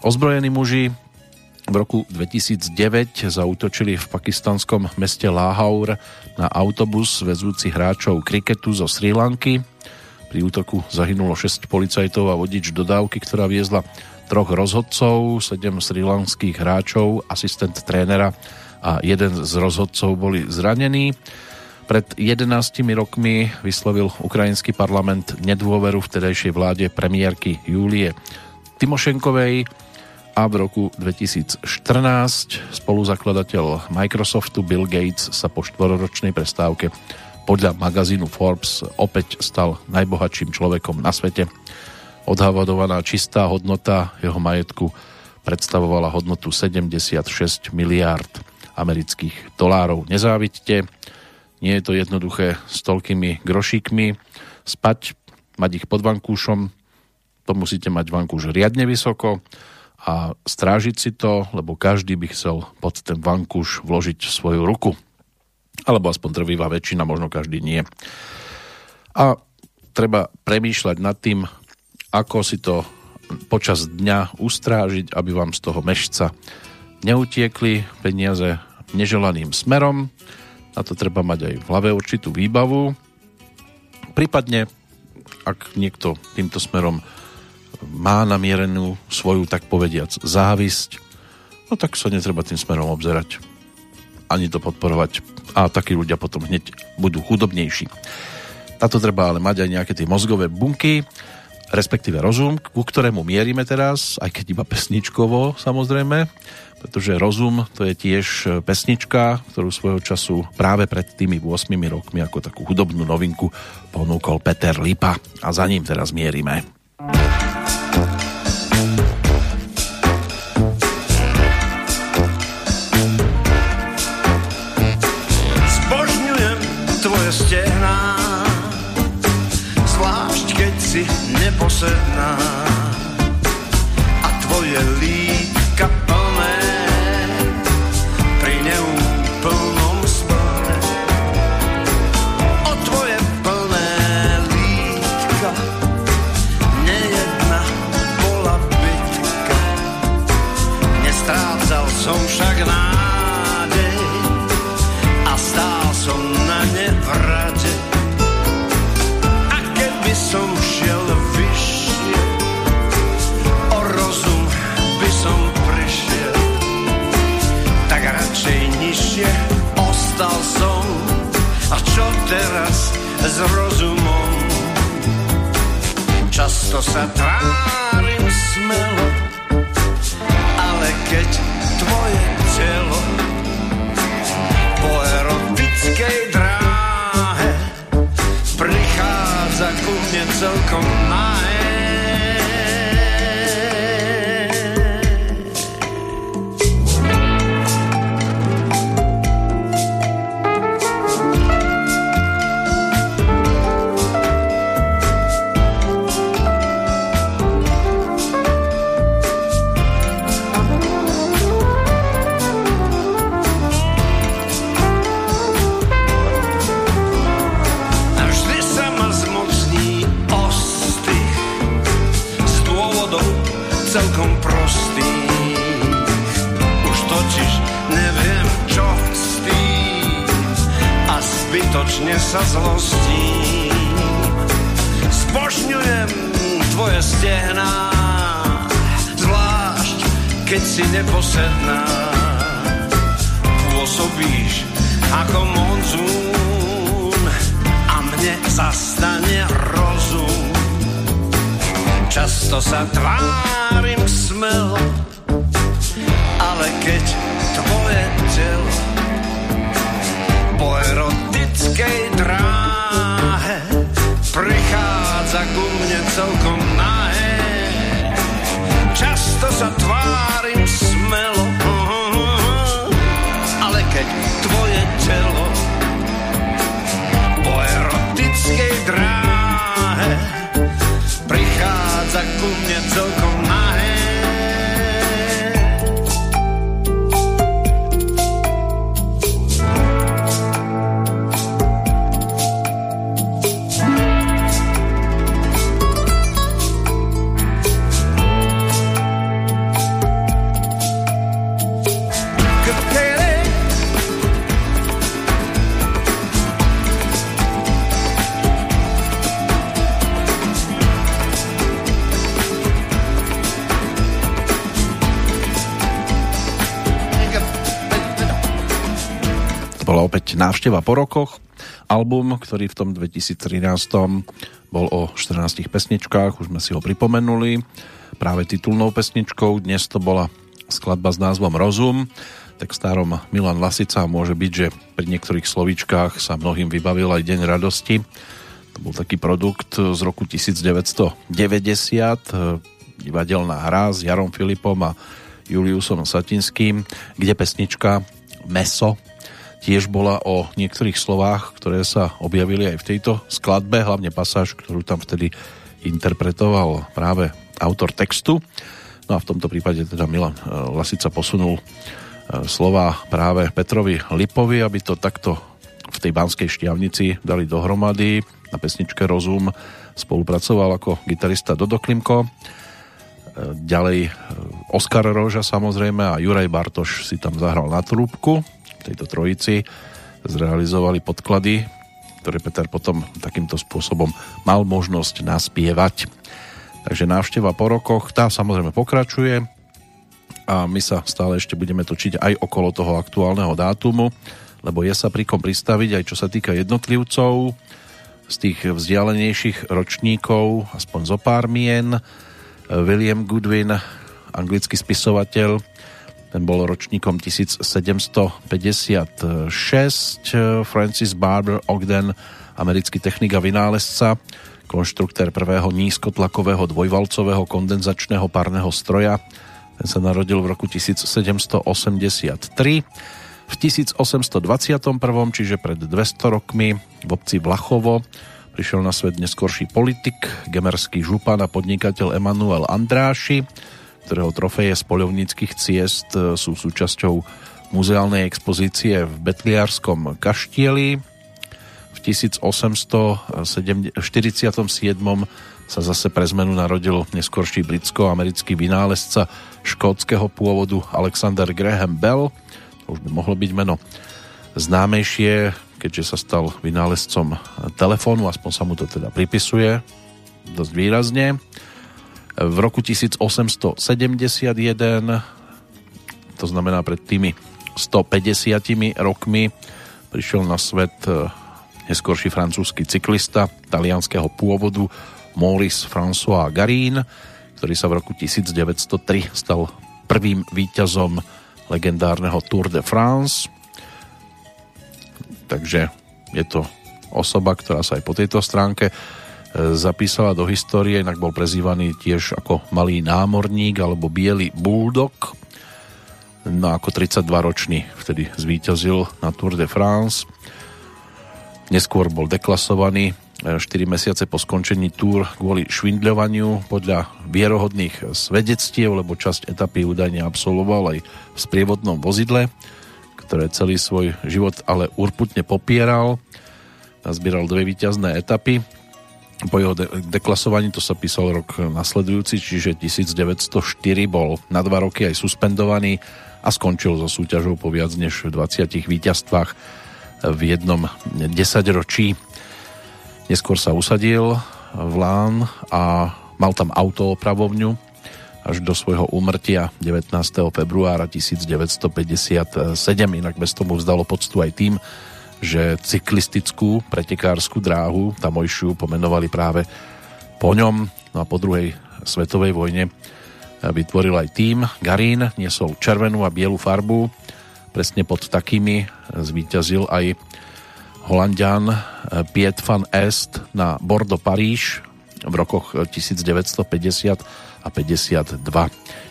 Ozbrojení muži v roku 2009 zautočili v pakistanskom meste Láhaur na autobus vezúci hráčov kriketu zo Sri Lanky. Pri útoku zahynulo 6 policajtov a vodič dodávky, ktorá viezla troch rozhodcov, 7 srilanských hráčov, asistent trénera a jeden z rozhodcov boli zranení. Pred 11 rokmi vyslovil ukrajinský parlament nedôveru vtedajšej vláde premiérky Júlie Timošenkovej a v roku 2014 spoluzakladateľ Microsoftu Bill Gates sa po štvororočnej prestávke podľa magazínu Forbes opäť stal najbohatším človekom na svete. Odhavadovaná čistá hodnota jeho majetku predstavovala hodnotu 76 miliárd amerických dolárov. Nezávidte, nie je to jednoduché s toľkými grošíkmi spať, mať ich pod vankúšom, to musíte mať vankúš riadne vysoko, a strážiť si to, lebo každý by chcel pod ten vankúš vložiť svoju ruku. Alebo aspoň trvýva väčšina, možno každý nie. A treba premýšľať nad tým, ako si to počas dňa ustrážiť, aby vám z toho mešca neutiekli peniaze neželaným smerom. Na to treba mať aj v hlave určitú výbavu. Prípadne, ak niekto týmto smerom má namierenú svoju, tak povediac, závisť, no tak sa netreba tým smerom obzerať ani to podporovať a takí ľudia potom hneď budú chudobnejší. Táto treba ale mať aj nejaké tie mozgové bunky, respektíve rozum, ku ktorému mierime teraz, aj keď iba pesničkovo samozrejme, pretože rozum to je tiež pesnička, ktorú svojho času práve pred tými 8 rokmi ako takú hudobnú novinku ponúkol Peter Lipa a za ním teraz mierime. Neposedná a návšteva po rokoch. Album, ktorý v tom 2013 bol o 14 pesničkách, už sme si ho pripomenuli. Práve titulnou pesničkou, dnes to bola skladba s názvom Rozum. Tak starom Milan Lasica môže byť, že pri niektorých slovíčkách sa mnohým vybavil aj Deň radosti. To bol taký produkt z roku 1990, divadelná hra s Jarom Filipom a Juliusom Satinským, kde pesnička Meso tiež bola o niektorých slovách, ktoré sa objavili aj v tejto skladbe, hlavne pasáž, ktorú tam vtedy interpretoval práve autor textu. No a v tomto prípade teda Milan e, Lasica posunul e, slova práve Petrovi Lipovi, aby to takto v tej banskej šťavnici dali dohromady. Na pesničke Rozum spolupracoval ako gitarista Dodo Klimko. E, Ďalej Oskar Roža samozrejme a Juraj Bartoš si tam zahral na trúbku tejto trojici zrealizovali podklady, ktoré Peter potom takýmto spôsobom mal možnosť naspievať. Takže návšteva po rokoch, tá samozrejme pokračuje a my sa stále ešte budeme točiť aj okolo toho aktuálneho dátumu, lebo je sa pri kom pristaviť aj čo sa týka jednotlivcov z tých vzdialenejších ročníkov, aspoň zo pár mien. William Goodwin, anglický spisovateľ, ten bol ročníkom 1756, Francis Barber Ogden, americký technik a vynálezca, konštruktér prvého nízkotlakového dvojvalcového kondenzačného párneho stroja. Ten sa narodil v roku 1783. V 1821, čiže pred 200 rokmi, v obci Vlachovo prišiel na svet neskorší politik, gemerský župan a podnikateľ Emanuel Andráši, ktorého trofeje z poľovníckých ciest sú súčasťou muzeálnej expozície v Betliarskom kaštieli. V 1847 sa zase pre zmenu narodil neskôrší britsko-americký vynálezca škótskeho pôvodu Alexander Graham Bell. To už by mohlo byť meno známejšie, keďže sa stal vynálezcom telefónu, aspoň sa mu to teda pripisuje dosť výrazne. V roku 1871, to znamená pred tými 150 rokmi, prišiel na svet eh, neskorší francúzsky cyklista talianského pôvodu Maurice François Garín, ktorý sa v roku 1903 stal prvým víťazom legendárneho Tour de France. Takže je to osoba, ktorá sa aj po tejto stránke e, zapísala do histórie, inak bol prezývaný tiež ako malý námorník alebo biely bulldog. No ako 32-ročný vtedy zvíťazil na Tour de France. Neskôr bol deklasovaný 4 mesiace po skončení túr kvôli švindľovaniu podľa vierohodných svedectiev, lebo časť etapy údajne absolvoval aj v sprievodnom vozidle, ktoré celý svoj život ale urputne popieral. Nazbieral dve víťazné etapy. Po jeho de- deklasovaní, to sa písal rok nasledujúci, čiže 1904 bol na dva roky aj suspendovaný a skončil so súťažou po viac než 20 víťazstvách v jednom desaťročí. Neskôr sa usadil v Lán a mal tam autoopravovňu až do svojho úmrtia 19. februára 1957. Inak bez tomu vzdalo poctu aj tým, že cyklistickú pretekárskú dráhu tamojšiu pomenovali práve po ňom. No a po druhej svetovej vojne vytvoril aj tým. Garín niesol červenú a bielu farbu. Presne pod takými zvíťazil aj Holandian eh, Piet van Est na Bordeaux Paríž v rokoch 1950 a 52.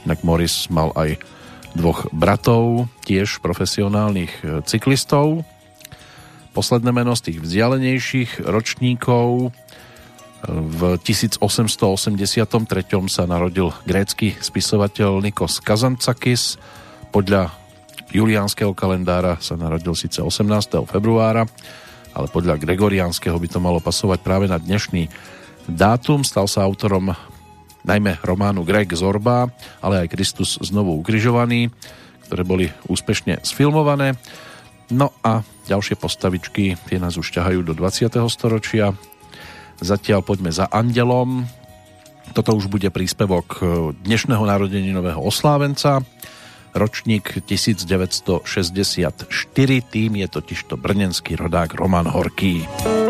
Inak Morris mal aj dvoch bratov, tiež profesionálnych eh, cyklistov. Posledné meno z tých vzdialenejších ročníkov v 1883 sa narodil grécky spisovateľ Nikos Kazantzakis. Podľa juliánskeho kalendára sa narodil síce 18. februára, ale podľa gregoriánskeho by to malo pasovať práve na dnešný dátum. Stal sa autorom najmä románu Greg Zorba, ale aj Kristus znovu ukrižovaný, ktoré boli úspešne sfilmované. No a ďalšie postavičky, tie nás už ťahajú do 20. storočia. Zatiaľ poďme za Andelom. Toto už bude príspevok dnešného narodeninového oslávenca ročník 1964, tým je totižto brnenský rodák Roman Horký.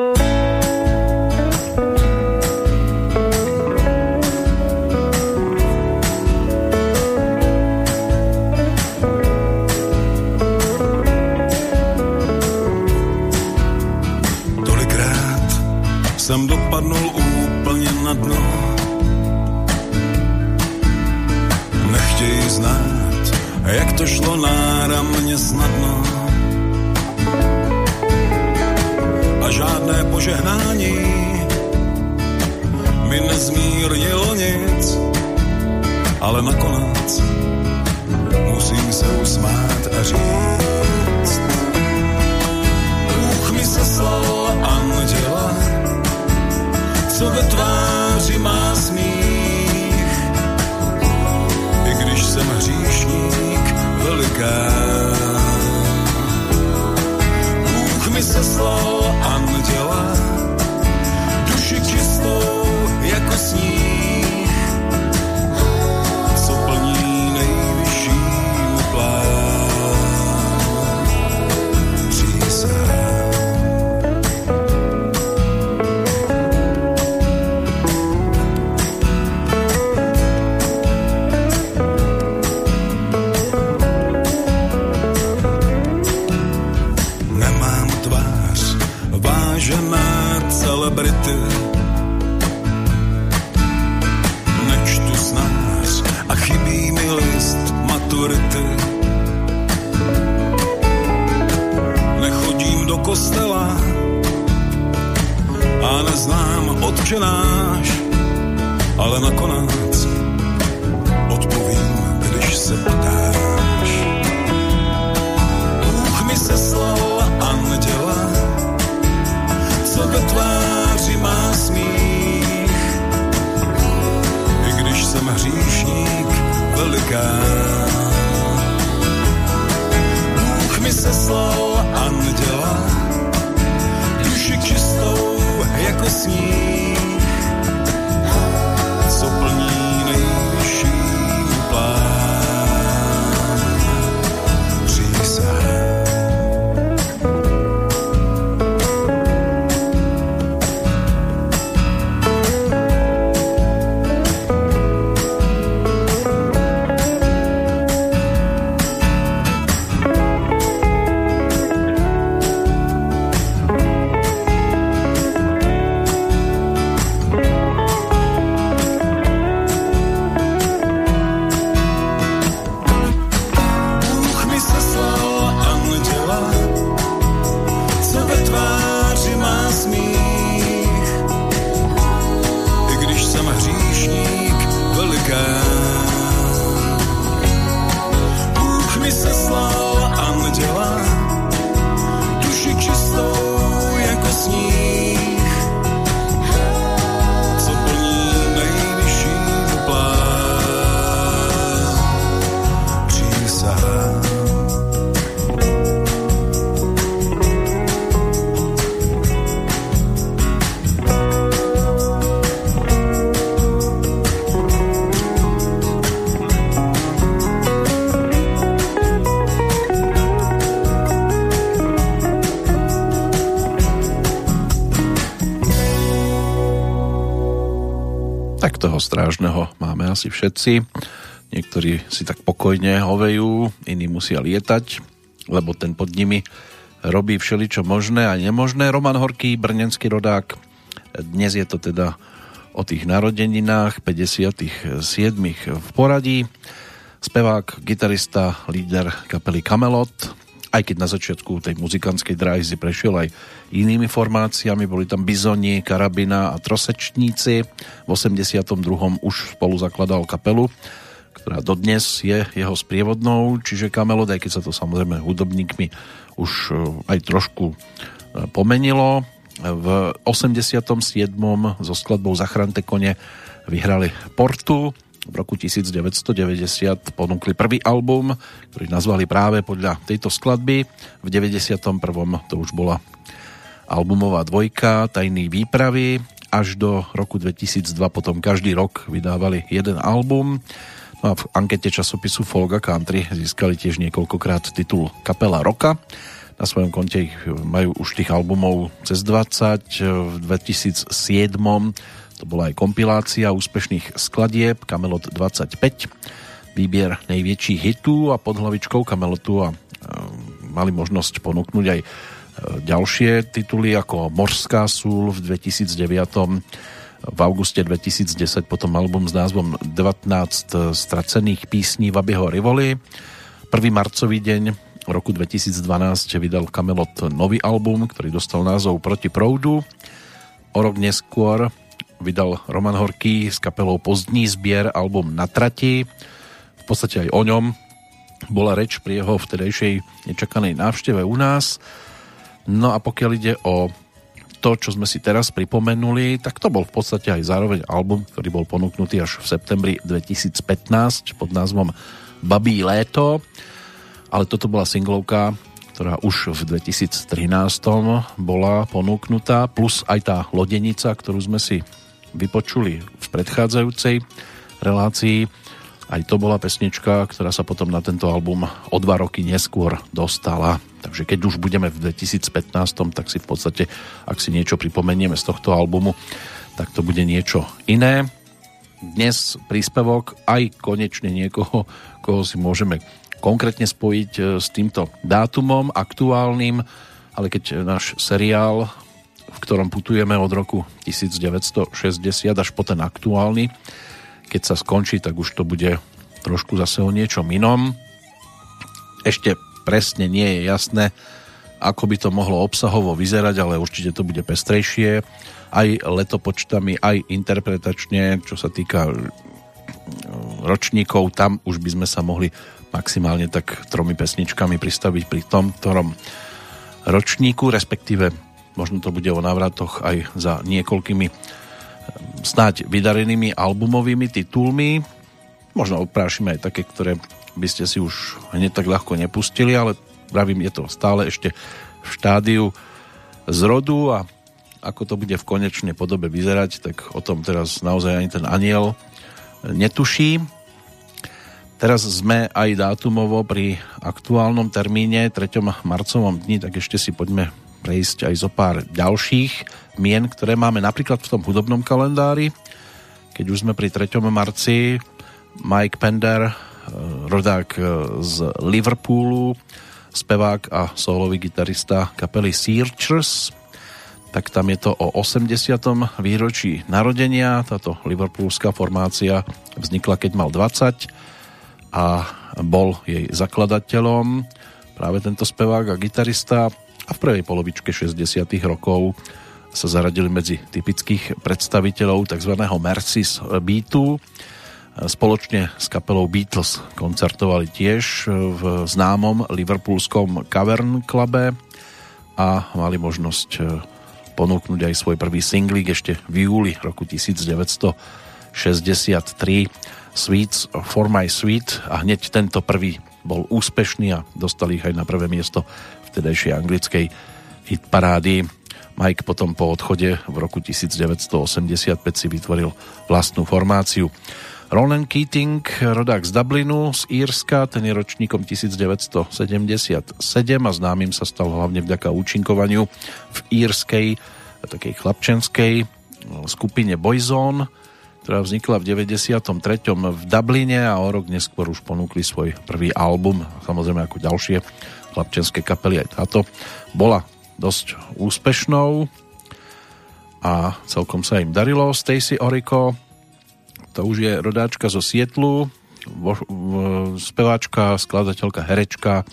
Asi všetci. Niektorí si tak pokojne hovejú, iní musia lietať, lebo ten pod nimi robí všeličo možné a nemožné. Roman Horký, brnenský rodák, dnes je to teda o tých narodeninách 57. v poradí. Spevák, gitarista, líder kapely Camelot, aj keď na začiatku tej muzikantskej dráhy si prešiel aj inými formáciami, boli tam Bizoni, Karabina a Trosečníci. V 82. už spolu zakladal kapelu, ktorá dodnes je jeho sprievodnou, čiže Camelot, aj keď sa to samozrejme hudobníkmi už e, aj trošku e, pomenilo. V 87. so skladbou Zachrante kone vyhrali Portu, v roku 1990 ponúkli prvý album, ktorý nazvali práve podľa tejto skladby. V 91. to už bola albumová dvojka Tajný výpravy. Až do roku 2002 potom každý rok vydávali jeden album. No a v ankete časopisu Folga Country získali tiež niekoľkokrát titul Kapela roka. Na svojom konte majú už tých albumov cez 20. V 2007 to bola aj kompilácia úspešných skladieb Camelot 25, výbier najväčších hitů a pod hlavičkou Camelotu a e, mali možnosť ponúknuť aj e, ďalšie tituly ako Morská súl v 2009 v auguste 2010 potom album s názvom 19 stracených písní Vabyho Rivoli 1. marcový deň roku 2012 vydal Camelot nový album, ktorý dostal názov Proti proudu. O rok neskôr vydal Roman Horký s kapelou Pozdní zbier album Na trati. V podstate aj o ňom bola reč pri jeho vtedejšej nečakanej návšteve u nás. No a pokiaľ ide o to, čo sme si teraz pripomenuli, tak to bol v podstate aj zároveň album, ktorý bol ponúknutý až v septembri 2015 pod názvom Babí léto. Ale toto bola singlovka, ktorá už v 2013 bola ponúknutá, plus aj tá lodenica, ktorú sme si vypočuli v predchádzajúcej relácii. Aj to bola pesnička, ktorá sa potom na tento album o dva roky neskôr dostala. Takže keď už budeme v 2015, tak si v podstate, ak si niečo pripomenieme z tohto albumu, tak to bude niečo iné. Dnes príspevok aj konečne niekoho, koho si môžeme konkrétne spojiť e, s týmto dátumom aktuálnym, ale keď náš seriál ktorom putujeme od roku 1960 až po ten aktuálny. Keď sa skončí, tak už to bude trošku zase o niečom inom. Ešte presne nie je jasné, ako by to mohlo obsahovo vyzerať, ale určite to bude pestrejšie aj letopočtami, aj interpretačne, čo sa týka ročníkov, tam už by sme sa mohli maximálne tak tromi pesničkami pristaviť pri tom, ktorom ročníku, respektíve možno to bude o návratoch aj za niekoľkými eh, snáď vydarenými albumovými titulmi. Možno oprášime aj také, ktoré by ste si už hneď tak ľahko nepustili, ale Pravím, je to stále ešte v štádiu zrodu a ako to bude v konečnej podobe vyzerať, tak o tom teraz naozaj ani ten aniel netuší. Teraz sme aj dátumovo pri aktuálnom termíne 3. marcovom dni, tak ešte si poďme prejsť aj zo pár ďalších mien, ktoré máme napríklad v tom hudobnom kalendári. Keď už sme pri 3. marci, Mike Pender, eh, rodák eh, z Liverpoolu, spevák a solový gitarista kapely Searchers, tak tam je to o 80. výročí narodenia. Táto liverpoolská formácia vznikla, keď mal 20 a bol jej zakladateľom práve tento spevák a gitarista a v prvej polovičke 60. rokov sa zaradili medzi typických predstaviteľov tzv. Mercis beatu. Spoločne s kapelou Beatles koncertovali tiež v známom liverpoolskom Cavern Clube a mali možnosť ponúknuť aj svoj prvý singlik ešte v júli roku 1963 Sweets for my sweet a hneď tento prvý bol úspešný a dostali ich aj na prvé miesto vtedajšej anglickej hitparády. Mike potom po odchode v roku 1985 si vytvoril vlastnú formáciu. Ronan Keating, rodák z Dublinu, z Írska, ten je ročníkom 1977 a známym sa stal hlavne vďaka účinkovaniu v írskej takej chlapčenskej skupine Boyzone, ktorá vznikla v 93. v Dubline a o rok neskôr už ponúkli svoj prvý album, samozrejme ako ďalšie chlapčenské kapely aj táto bola dosť úspešnou a celkom sa im darilo. Stacy Oriko to už je rodáčka zo Sietlu, speváčka, skladateľka, herečka,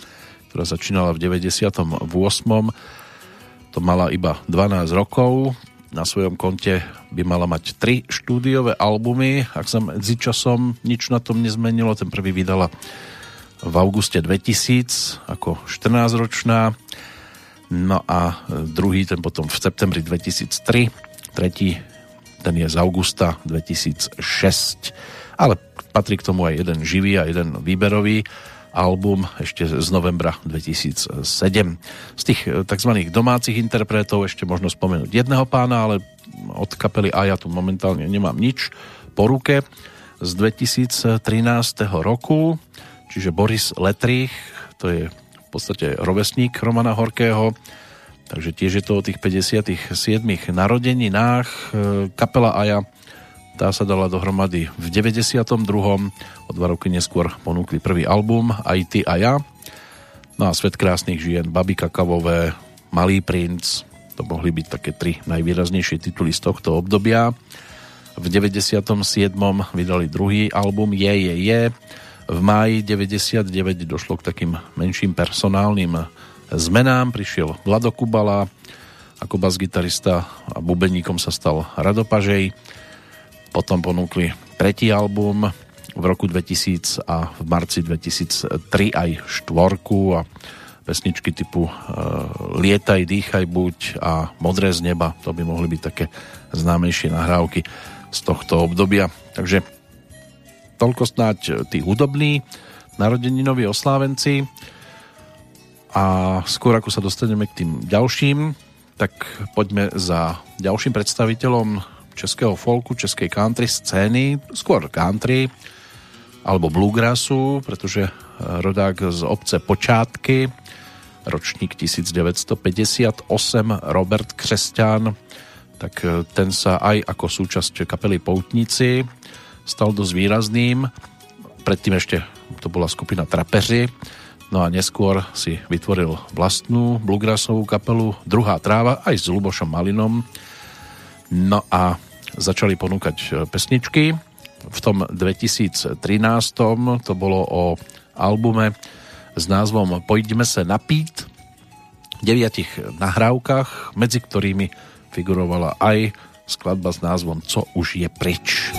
ktorá začínala v 98. To mala iba 12 rokov. Na svojom konte by mala mať 3 štúdiové albumy. Ak sa medzi časom nič na tom nezmenilo, ten prvý vydala v auguste 2000 ako 14-ročná. No a druhý ten potom v septembri 2003. Tretí ten je z augusta 2006. Ale patrí k tomu aj jeden živý a jeden výberový album ešte z novembra 2007. Z tých eh, tzv. domácich interpretov ešte možno spomenúť jedného pána, ale od kapely A ja tu momentálne nemám nič po ruke z 2013 roku, čiže Boris Letrich, to je v podstate rovesník Romana Horkého, Takže tiež je to o tých 57 narodeninách. E, kapela Aja tá sa dala dohromady v 92. O dva roky neskôr ponúkli prvý album Aj ty a ja. No a Svet krásnych žien, Babi Kakavové, Malý princ, to mohli byť také tri najvýraznejšie tituly z tohto obdobia. V 97. vydali druhý album Je, je, je. V máji 99 došlo k takým menším personálnym zmenám. Prišiel Vlado Kubala, ako bas-gitarista a bubeníkom sa stal Rado Pažej. Potom ponúkli tretí album v roku 2000 a v marci 2003 aj štvorku a pesničky typu e, Lietaj, dýchaj buď a Modré z neba. To by mohli byť také známejšie nahrávky z tohto obdobia. Takže toľko snáď tí hudobní narodeninoví oslávenci. A skôr ako sa dostaneme k tým ďalším, tak poďme za ďalším predstaviteľom českého folku, českej country scény, skôr country alebo bluegrassu, pretože eh, rodák z obce Počátky, ročník 1958, Robert Křesťan, tak eh, ten sa aj ako súčasť kapely Poutníci stal dosť výrazným. Predtým ešte to bola skupina Trapeři, No a neskôr si vytvoril vlastnú bluegrassovú kapelu Druhá tráva aj s Lubošom Malinom. No a začali ponúkať e, pesničky. V tom 2013 to bolo o albume s názvom Pojdeme se napít v deviatich nahrávkach, medzi ktorými figurovala aj skladba s názvom Co už je pryč.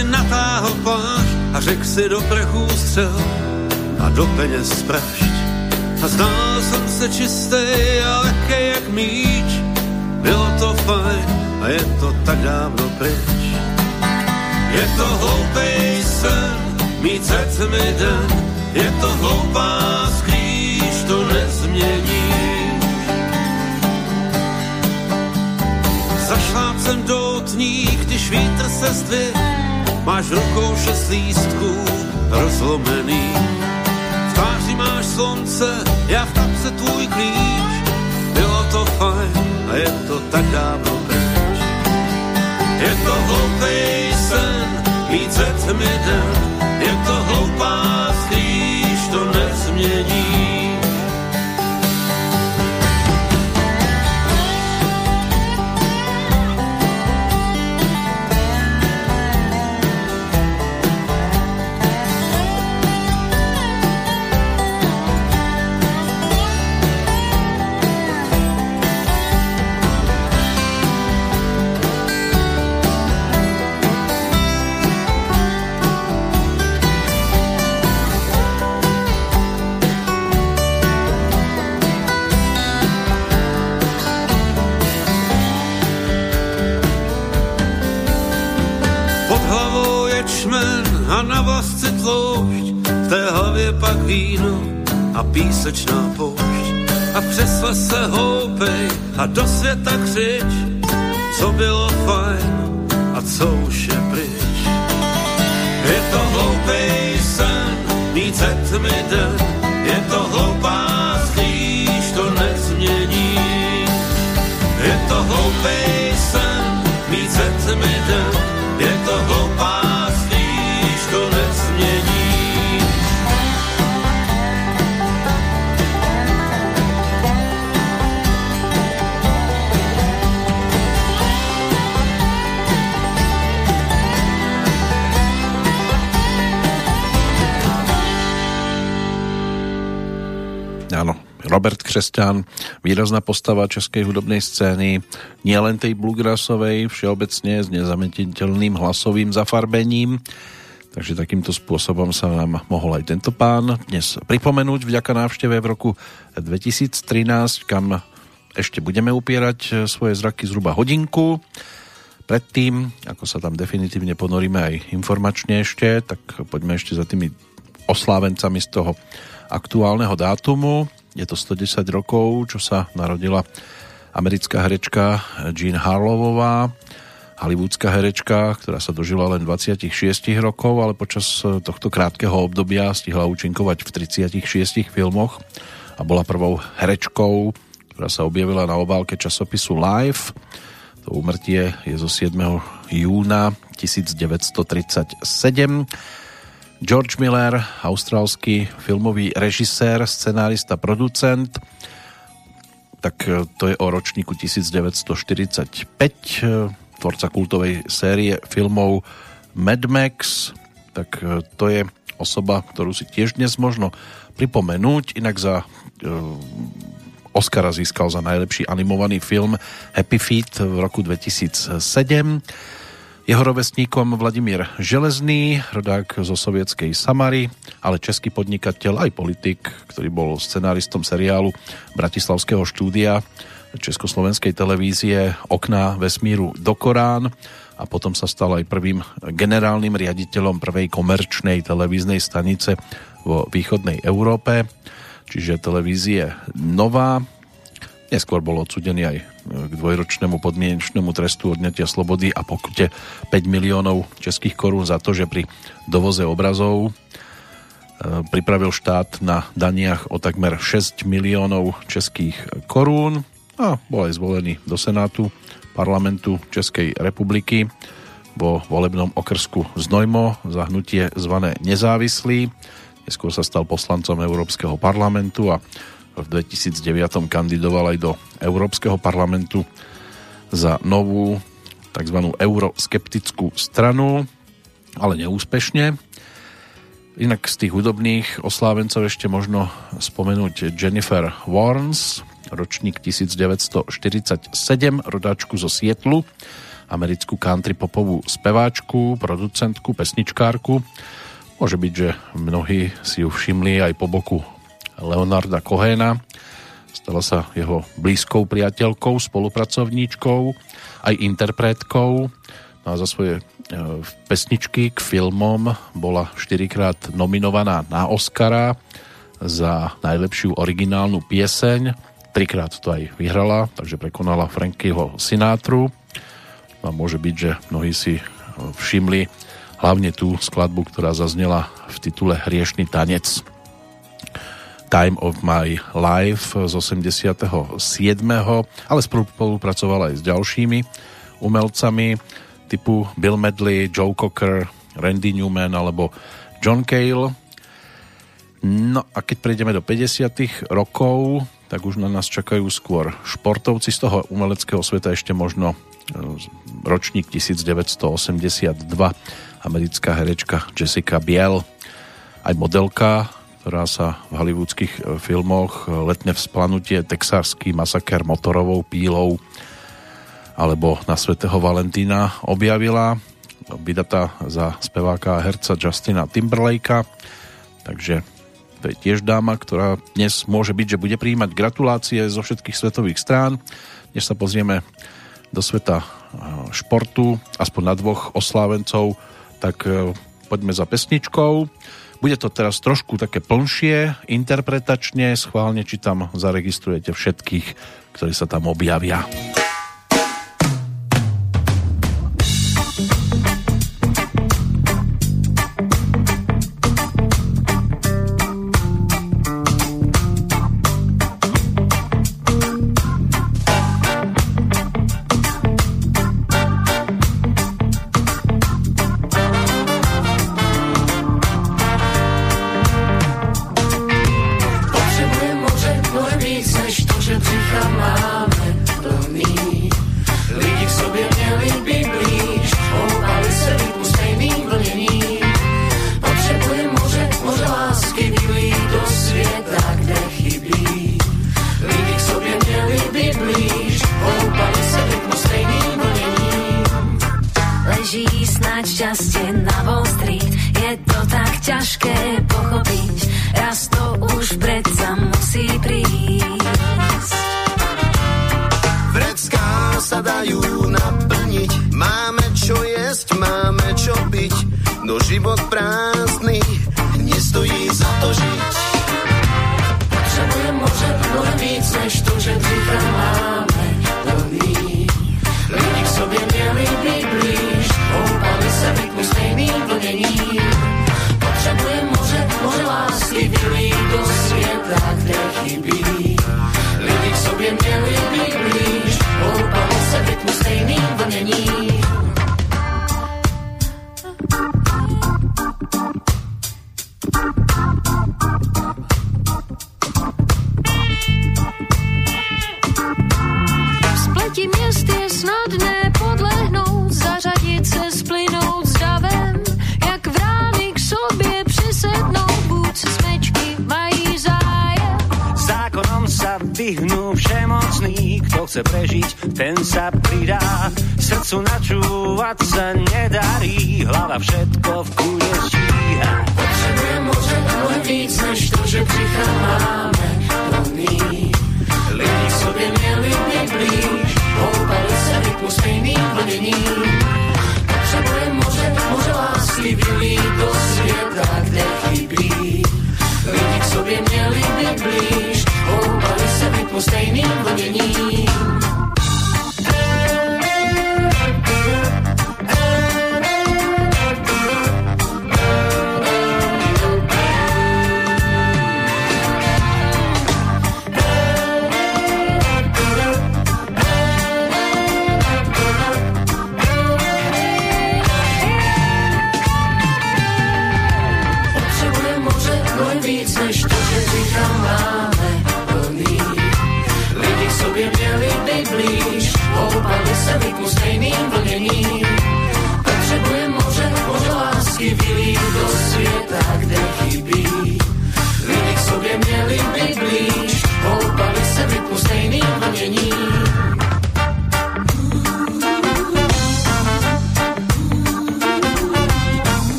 Si natáhl pláž a řekl si do prachů střel a do peněz prašť. A znal jsem se čistý a lehký jak míč. Bylo to fajn a je to tak dávno pryč. Je to hloupej sen, mít se mi den. Je to hloupá skrýž, to nezmění. Zašlápcem doutní, když vítr se zdvih, Máš rukou šest lístků rozlomený. V tváři máš slunce, já v kapse tvůj klíč. Bylo to fajn a je to tak dávno pryč. Je to hloupej sen, mít ze tmy den. Je to hloupá víno a písečná poušť. A přes se houpej a do světa křič, co bylo fajn a co už je pryč. Je to hloupej sen, ze tmy den, je to hloupá sklíž, to nezmění. Je to hloupej sen, ze tmy den, je to hloupá Křesťan, výrazná postava českej hudobnej scény, nielen tej bluegrassovej, všeobecne s nezametiteľným hlasovým zafarbením. Takže takýmto spôsobom sa nám mohol aj tento pán dnes pripomenúť vďaka návšteve v roku 2013, kam ešte budeme upierať svoje zraky zhruba hodinku. Predtým, ako sa tam definitívne ponoríme aj informačne ešte, tak poďme ešte za tými oslávencami z toho aktuálneho dátumu. Je to 110 rokov, čo sa narodila americká herečka Jean Harlowová, hollywoodská herečka, ktorá sa dožila len 26 rokov, ale počas tohto krátkeho obdobia stihla účinkovať v 36 filmoch a bola prvou herečkou, ktorá sa objavila na obálke časopisu Life. To úmrtie je zo 7. júna 1937 George Miller, austrálsky filmový režisér, scenárista, producent, tak e, to je o ročníku 1945, e, tvorca kultovej série filmov Mad Max, tak e, to je osoba, ktorú si tiež dnes možno pripomenúť, inak za Oscara získal za najlepší animovaný film Happy Feet v roku 2007 jeho rovesníkom Vladimír Železný, rodák zo sovietskej Samary, ale český podnikateľ aj politik, ktorý bol scenáristom seriálu Bratislavského štúdia Československej televízie Okná vesmíru do Korán a potom sa stal aj prvým generálnym riaditeľom prvej komerčnej televíznej stanice vo východnej Európe, čiže televízie Nová. Neskôr bol odsudený aj k dvojročnému podmienečnému trestu odňatia slobody a pokute 5 miliónov českých korún za to, že pri dovoze obrazov e, pripravil štát na daniach o takmer 6 miliónov českých korún a bol aj zvolený do Senátu parlamentu Českej republiky vo volebnom okrsku Znojmo za hnutie zvané Nezávislý. Neskôr sa stal poslancom Európskeho parlamentu a v 2009 kandidoval aj do Európskeho parlamentu za novú tzv. euroskeptickú stranu, ale neúspešne. Inak z tých hudobných oslávencov ešte možno spomenúť Jennifer Warnes, ročník 1947, rodáčku zo Sietlu, americkú country popovú speváčku, producentku, pesničkárku, Môže byť, že mnohí si ju všimli aj po boku Leonarda Kohena. Stala sa jeho blízkou priateľkou, spolupracovníčkou, aj interpretkou. No a za svoje e, pesničky k filmom bola štyrikrát nominovaná na Oscara za najlepšiu originálnu pieseň. Trikrát to aj vyhrala, takže prekonala Frankyho Sinátru. No a môže byť, že mnohí si všimli hlavne tú skladbu, ktorá zaznela v titule Hriešný tanec. Time of My Life z 87. ale spolupracoval aj s ďalšími umelcami typu Bill Medley, Joe Cocker, Randy Newman alebo John Cale. No a keď prejdeme do 50. rokov, tak už na nás čakajú skôr športovci z toho umeleckého sveta ešte možno e, ročník 1982 americká herečka Jessica Biel, aj modelka, ktorá sa v hollywoodských e, filmoch e, Letné vzplanutie, Texársky masaker motorovou pílou alebo na svätého Valentína objavila vydatá za speváka a herca Justina Timberlakea takže to je tiež dáma, ktorá dnes môže byť, že bude príjmať gratulácie zo všetkých svetových strán. Dnes sa pozrieme do sveta e, športu, aspoň na dvoch oslávencov tak poďme za pesničkou. Bude to teraz trošku také plnšie, interpretačne, schválne, či tam zaregistrujete všetkých, ktorí sa tam objavia.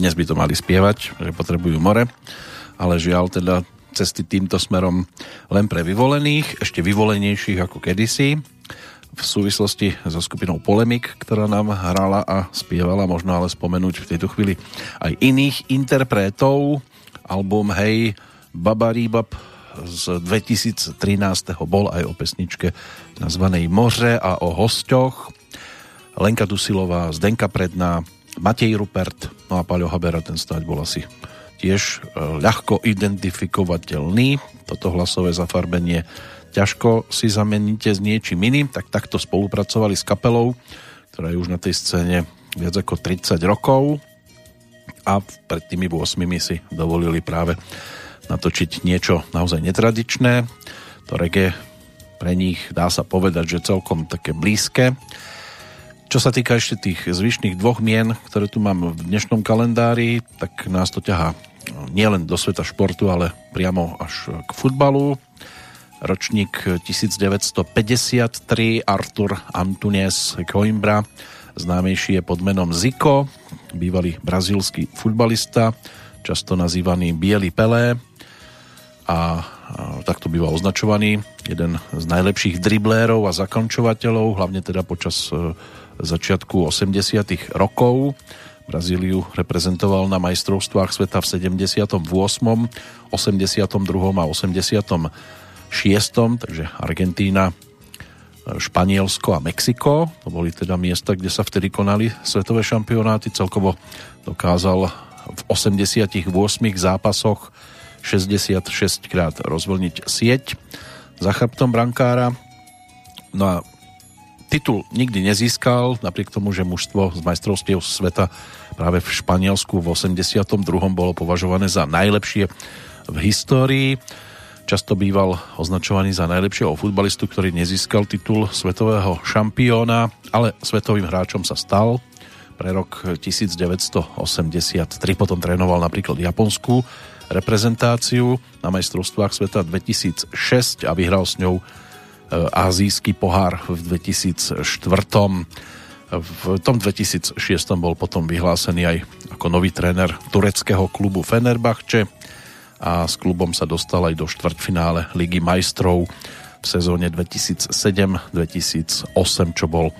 Dnes by to mali spievať, že potrebujú more, ale žiaľ teda cesty týmto smerom len pre vyvolených, ešte vyvolenejších ako kedysi. V súvislosti so skupinou Polemik, ktorá nám hrala a spievala, možno ale spomenúť v tejto chvíli aj iných interpretov. Album Hej, Babaribab z 2013. bol aj o pesničke nazvanej Moře a o hosťoch. Lenka Dusilová, Zdenka Predná, Matej Rupert, Paľo Habera, ten stať bol asi tiež e, ľahko identifikovateľný. Toto hlasové zafarbenie ťažko si zameníte s niečím iným, tak takto spolupracovali s kapelou, ktorá je už na tej scéne viac ako 30 rokov a pred tými 8 si dovolili práve natočiť niečo naozaj netradičné. To reggae pre nich dá sa povedať, že celkom také blízke. Čo sa týka ešte tých zvyšných dvoch mien, ktoré tu mám v dnešnom kalendári, tak nás to ťahá nielen do sveta športu, ale priamo až k futbalu. Ročník 1953 Artur Antunes Coimbra, známejší je pod menom Zico, bývalý brazílsky futbalista, často nazývaný Bielý Pelé a takto býva označovaný jeden z najlepších driblérov a zakončovateľov, hlavne teda počas e, začiatku 80. rokov. Brazíliu reprezentoval na majstrovstvách sveta v 78., 82. a 86. Takže Argentína, Španielsko a Mexiko. To boli teda miesta, kde sa vtedy konali svetové šampionáty. Celkovo dokázal v 88 zápasoch 66 krát rozvlniť sieť za chrbtom brankára. No a titul nikdy nezískal, napriek tomu, že mužstvo z majstrovstiev sveta práve v Španielsku v 82. bolo považované za najlepšie v histórii. Často býval označovaný za najlepšieho futbalistu, ktorý nezískal titul svetového šampióna, ale svetovým hráčom sa stal. Pre rok 1983 potom trénoval napríklad Japonskú reprezentáciu na majstrovstvách sveta 2006 a vyhral s ňou azijský pohár v 2004. V tom 2006 bol potom vyhlásený aj ako nový tréner tureckého klubu Fenerbahče a s klubom sa dostal aj do štvrťfinále Ligy majstrov v sezóne 2007-2008, čo bol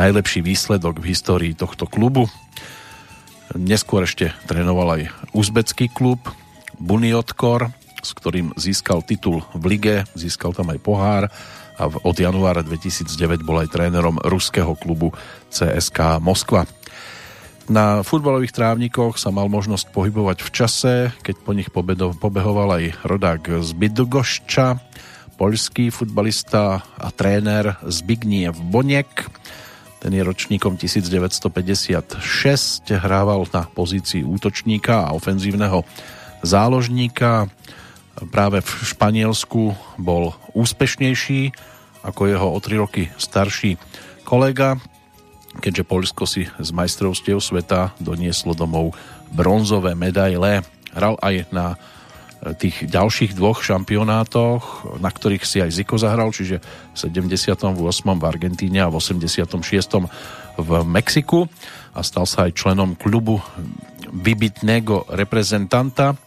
najlepší výsledok v histórii tohto klubu. Neskôr ešte trénoval aj uzbecký klub Buniotkor, s ktorým získal titul v lige, získal tam aj pohár a od januára 2009 bol aj trénerom ruského klubu CSK Moskva. Na futbalových trávnikoch sa mal možnosť pohybovať v čase, keď po nich pobehoval aj rodák z Bydgošča, poľský futbalista a tréner Zbigniew Boniek. Ten je ročníkom 1956, hrával na pozícii útočníka a ofenzívneho záložníka. Práve v Španielsku bol úspešnejší ako jeho o 3 roky starší kolega, keďže Polsko si z majstrovstiev sveta donieslo domov bronzové medaile. Hral aj na e, tých ďalších dvoch šampionátoch, na ktorých si aj Ziko zahral, čiže v 78. v Argentíne a v 86. v Mexiku a stal sa aj členom klubu vybitného reprezentanta,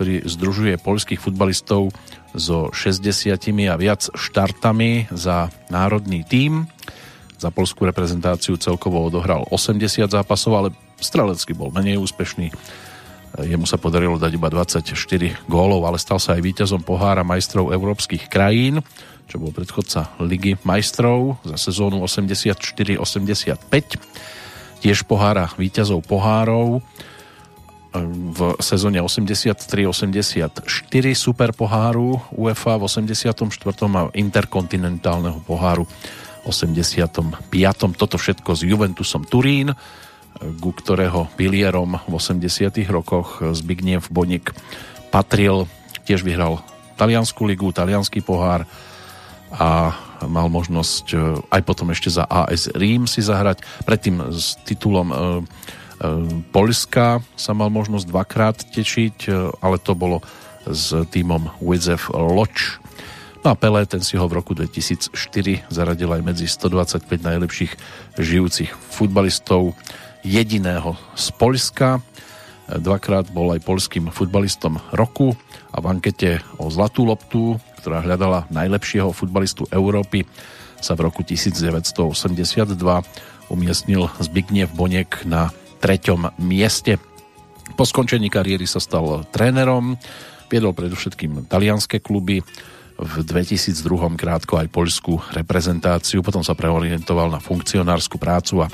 ktorý združuje polských futbalistov so 60 a viac štartami za národný tím. Za polskú reprezentáciu celkovo odohral 80 zápasov, ale strelecky bol menej úspešný. Jemu sa podarilo dať iba 24 gólov, ale stal sa aj víťazom pohára majstrov európskych krajín, čo bol predchodca Ligy majstrov za sezónu 84-85. Tiež pohára víťazov pohárov v sezóne 83-84 super poháru UEFA v 84. a interkontinentálneho poháru 85. Toto všetko s Juventusom Turín, ku ktorého pilierom v 80. rokoch Zbigniew Bonik patril. Tiež vyhral taliansku ligu, talianský pohár a mal možnosť eh, aj potom ešte za AS Rím si zahrať. Predtým s titulom Ehm, Polska sa mal možnosť dvakrát tečiť, e, ale to bolo s týmom Widzew Loč. No a Pelé, ten si ho v roku 2004 zaradil aj medzi 125 najlepších žijúcich futbalistov jediného z Polska. Dvakrát bol aj polským futbalistom roku a v ankete o Zlatú loptu, ktorá hľadala najlepšieho futbalistu Európy, sa v roku 1982 umiestnil Zbigniew Boniek na mieste. Po skončení kariéry sa stal trénerom, viedol predovšetkým talianské kluby, v 2002 krátko aj poľskú reprezentáciu, potom sa preorientoval na funkcionárskú prácu a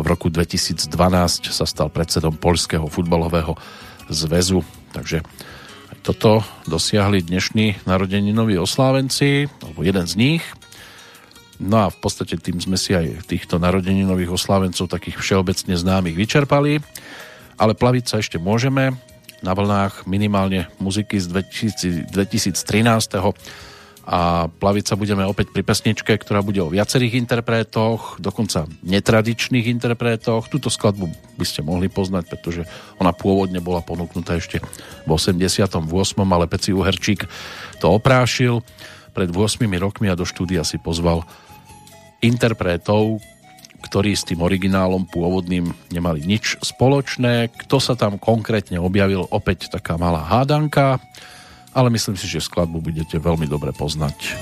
v roku 2012 sa stal predsedom Poľského futbalového zväzu. Takže aj toto dosiahli dnešní narodeninoví oslávenci, alebo jeden z nich. No a v podstate tým sme si aj týchto narodeninových oslávencov takých všeobecne známych vyčerpali. Ale plaviť sa ešte môžeme na vlnách minimálne muziky z 2013. A plaviť sa budeme opäť pri pesničke, ktorá bude o viacerých interpretoch, dokonca netradičných interpretoch. Túto skladbu by ste mohli poznať, pretože ona pôvodne bola ponúknutá ešte v 88., ale Peci Uherčík to oprášil pred 8 rokmi a do štúdia si pozval interpretov, ktorí s tým originálom pôvodným nemali nič spoločné. Kto sa tam konkrétne objavil, opäť taká malá hádanka, ale myslím si, že skladbu budete veľmi dobre poznať.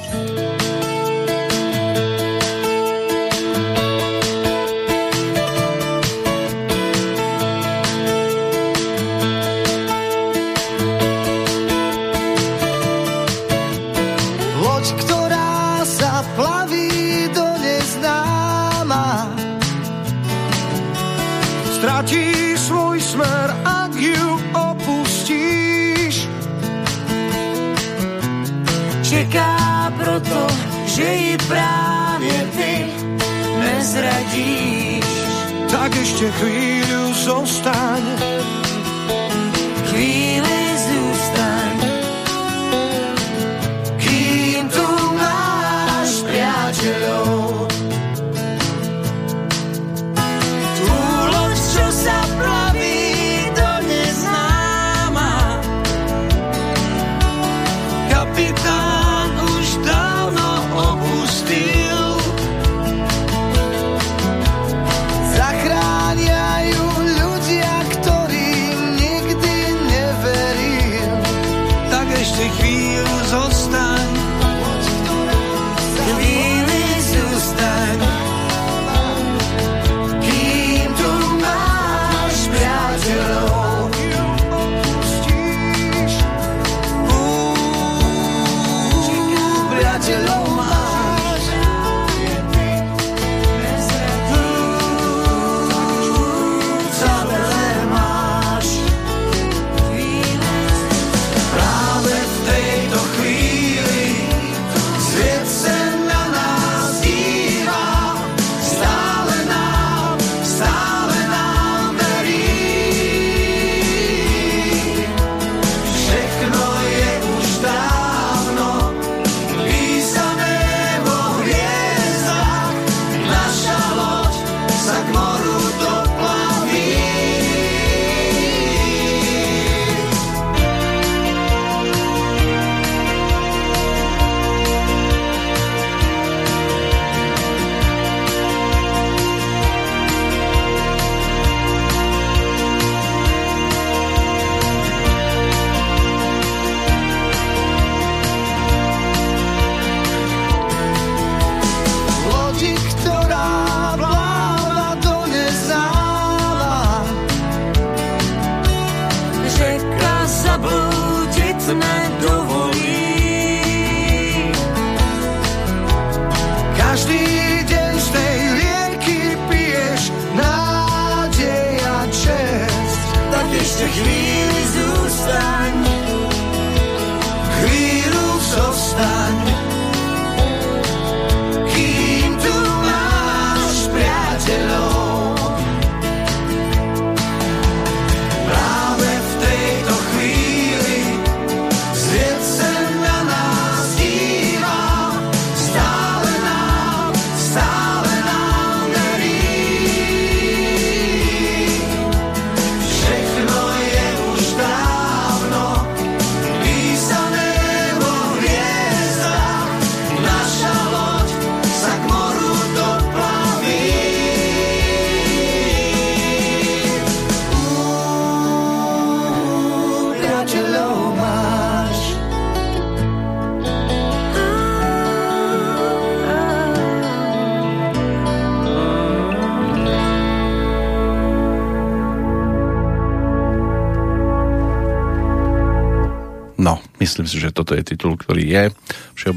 Že ji právě ty nezradíš. Tak ešte chvíľu zostaň,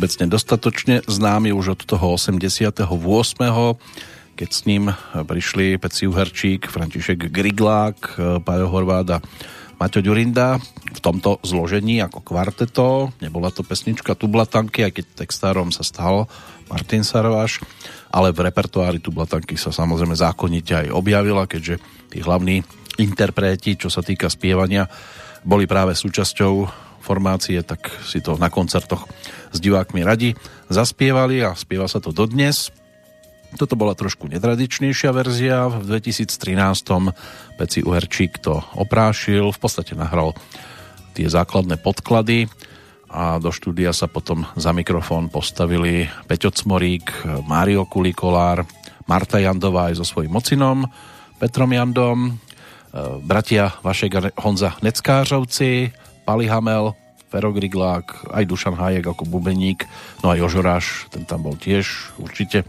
všeobecne dostatočne známy už od toho 88 keď s ním prišli Peci Uherčík, František Griglák, Pajo Horvád a Maťo Ďurinda v tomto zložení ako kvarteto. Nebola to pesnička Tublatanky, aj keď textárom sa stal Martin Sarváš, ale v repertoári Tublatanky sa samozrejme zákonite aj objavila, keďže tí hlavní interpreti, čo sa týka spievania, boli práve súčasťou formácie, tak si to na koncertoch s divákmi radi zaspievali a spieva sa to dodnes. Toto bola trošku netradičnejšia verzia. V 2013 Peci Uherčík to oprášil, v podstate nahral tie základné podklady a do štúdia sa potom za mikrofón postavili Peťo Cmorík, Mário Kulikolár, Marta Jandová aj so svojím mocinom, Petrom Jandom, e, bratia Vašek Honza Neckářovci, Pali Hamel, Fero Griglák, aj Dušan Hájek ako bubeník, no a Jožoráš, ten tam bol tiež určite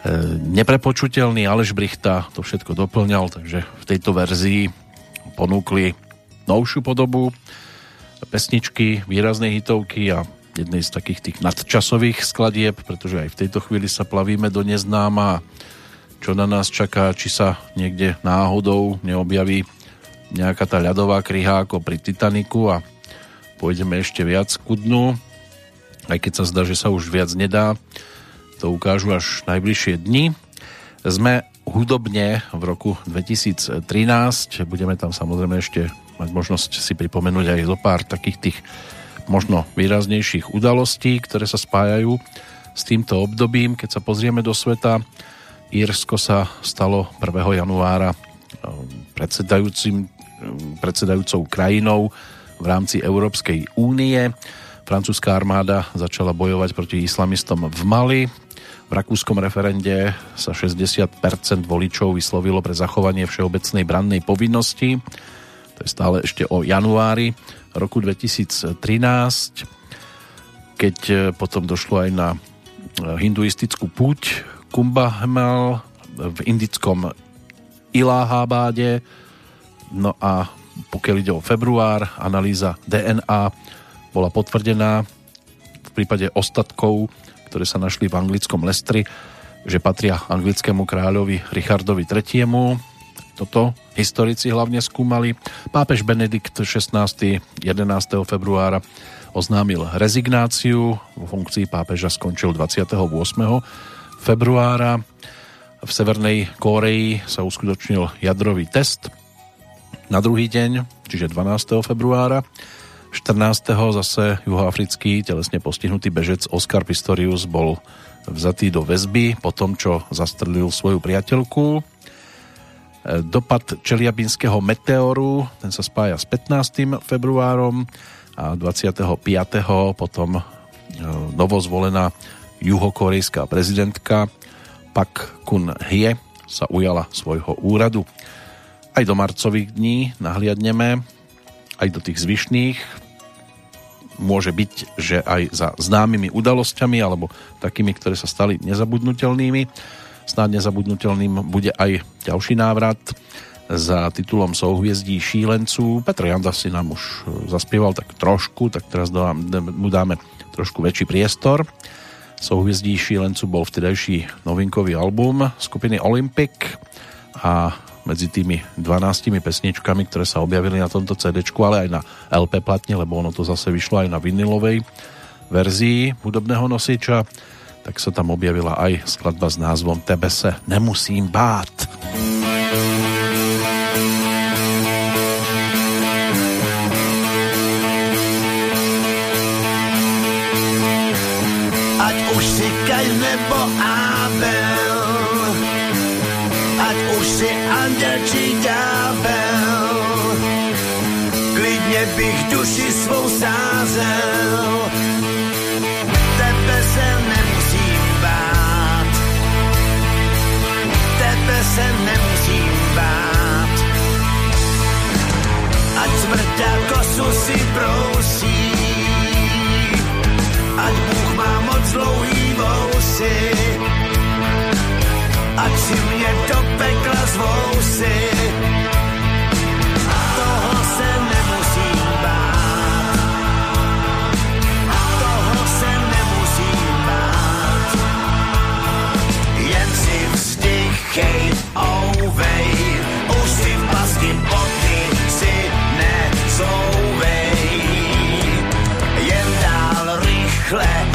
E, neprepočutelný Aleš Brichta to všetko doplňal, takže v tejto verzii ponúkli novšiu podobu pesničky, výrazné hitovky a jednej z takých tých nadčasových skladieb, pretože aj v tejto chvíli sa plavíme do neznáma. Čo na nás čaká, či sa niekde náhodou neobjaví nejaká tá ľadová kryha ako pri Titaniku a pôjdeme ešte viac ku dnu, aj keď sa zdá, že sa už viac nedá to ukážu až najbližšie dni. Sme hudobne v roku 2013, budeme tam samozrejme ešte mať možnosť si pripomenúť aj zo pár takých tých možno výraznejších udalostí, ktoré sa spájajú s týmto obdobím. Keď sa pozrieme do sveta, Írsko sa stalo 1. januára um, predsedajúcim, um, predsedajúcou krajinou v rámci Európskej únie. Francúzska armáda začala bojovať proti islamistom v Mali. V rakúskom referende sa 60% voličov vyslovilo pre zachovanie všeobecnej brannej povinnosti. To je stále ešte o januári roku 2013, keď e, potom došlo aj na e, hinduistickú púť Kumbh Hemel v indickom Iláhábáde. No a pokiaľ ide o február, analýza DNA bola potvrdená v prípade ostatkov ktoré sa našli v anglickom Lestri, že patria anglickému kráľovi Richardovi III. Toto historici hlavne skúmali. Pápež Benedikt XVI. 11. februára oznámil rezignáciu. Vo funkcii pápeža skončil 28. februára. V Severnej Kóreji sa uskutočnil jadrový test na druhý deň, čiže 12. februára. 14. zase juhoafrický telesne postihnutý bežec Oscar Pistorius bol vzatý do väzby po tom, čo zastrelil svoju priateľku. Dopad Čeliabinského meteoru, ten sa spája s 15. februárom a 25. potom e, novozvolená juhokorejská prezidentka Pak Kun Hye sa ujala svojho úradu. Aj do marcových dní nahliadneme aj do tých zvyšných. Môže byť, že aj za známymi udalosťami alebo takými, ktoré sa stali nezabudnutelnými. Snáď nezabudnutelným bude aj ďalší návrat za titulom Souhviezdí šílencu. Petr Janda si nám už zaspieval tak trošku, tak teraz mu dáme trošku väčší priestor. Souhviezdí šílencu bol vtedajší novinkový album skupiny Olympic a medzi tými 12 pesničkami, ktoré sa objavili na tomto CD, ale aj na LP platne, lebo ono to zase vyšlo aj na vinilovej verzii hudobného nosiča, tak sa tam objavila aj skladba s názvom Tebe se nemusím bát. Ať už si Kaň nebo Abel či ďábel. Klidně bych duši svou sázel, tebe se nemusím bát. Tebe se nemusím bát. Ať smrt a kosu si prousí, ať Bůh má moc dlouhý vousy, si pekla zvou si. Toho se nemusím bát. Toho se nemusím bát. Jen si vzdychej, ouvej, už si v masky si nezouvej. Jen dál rychle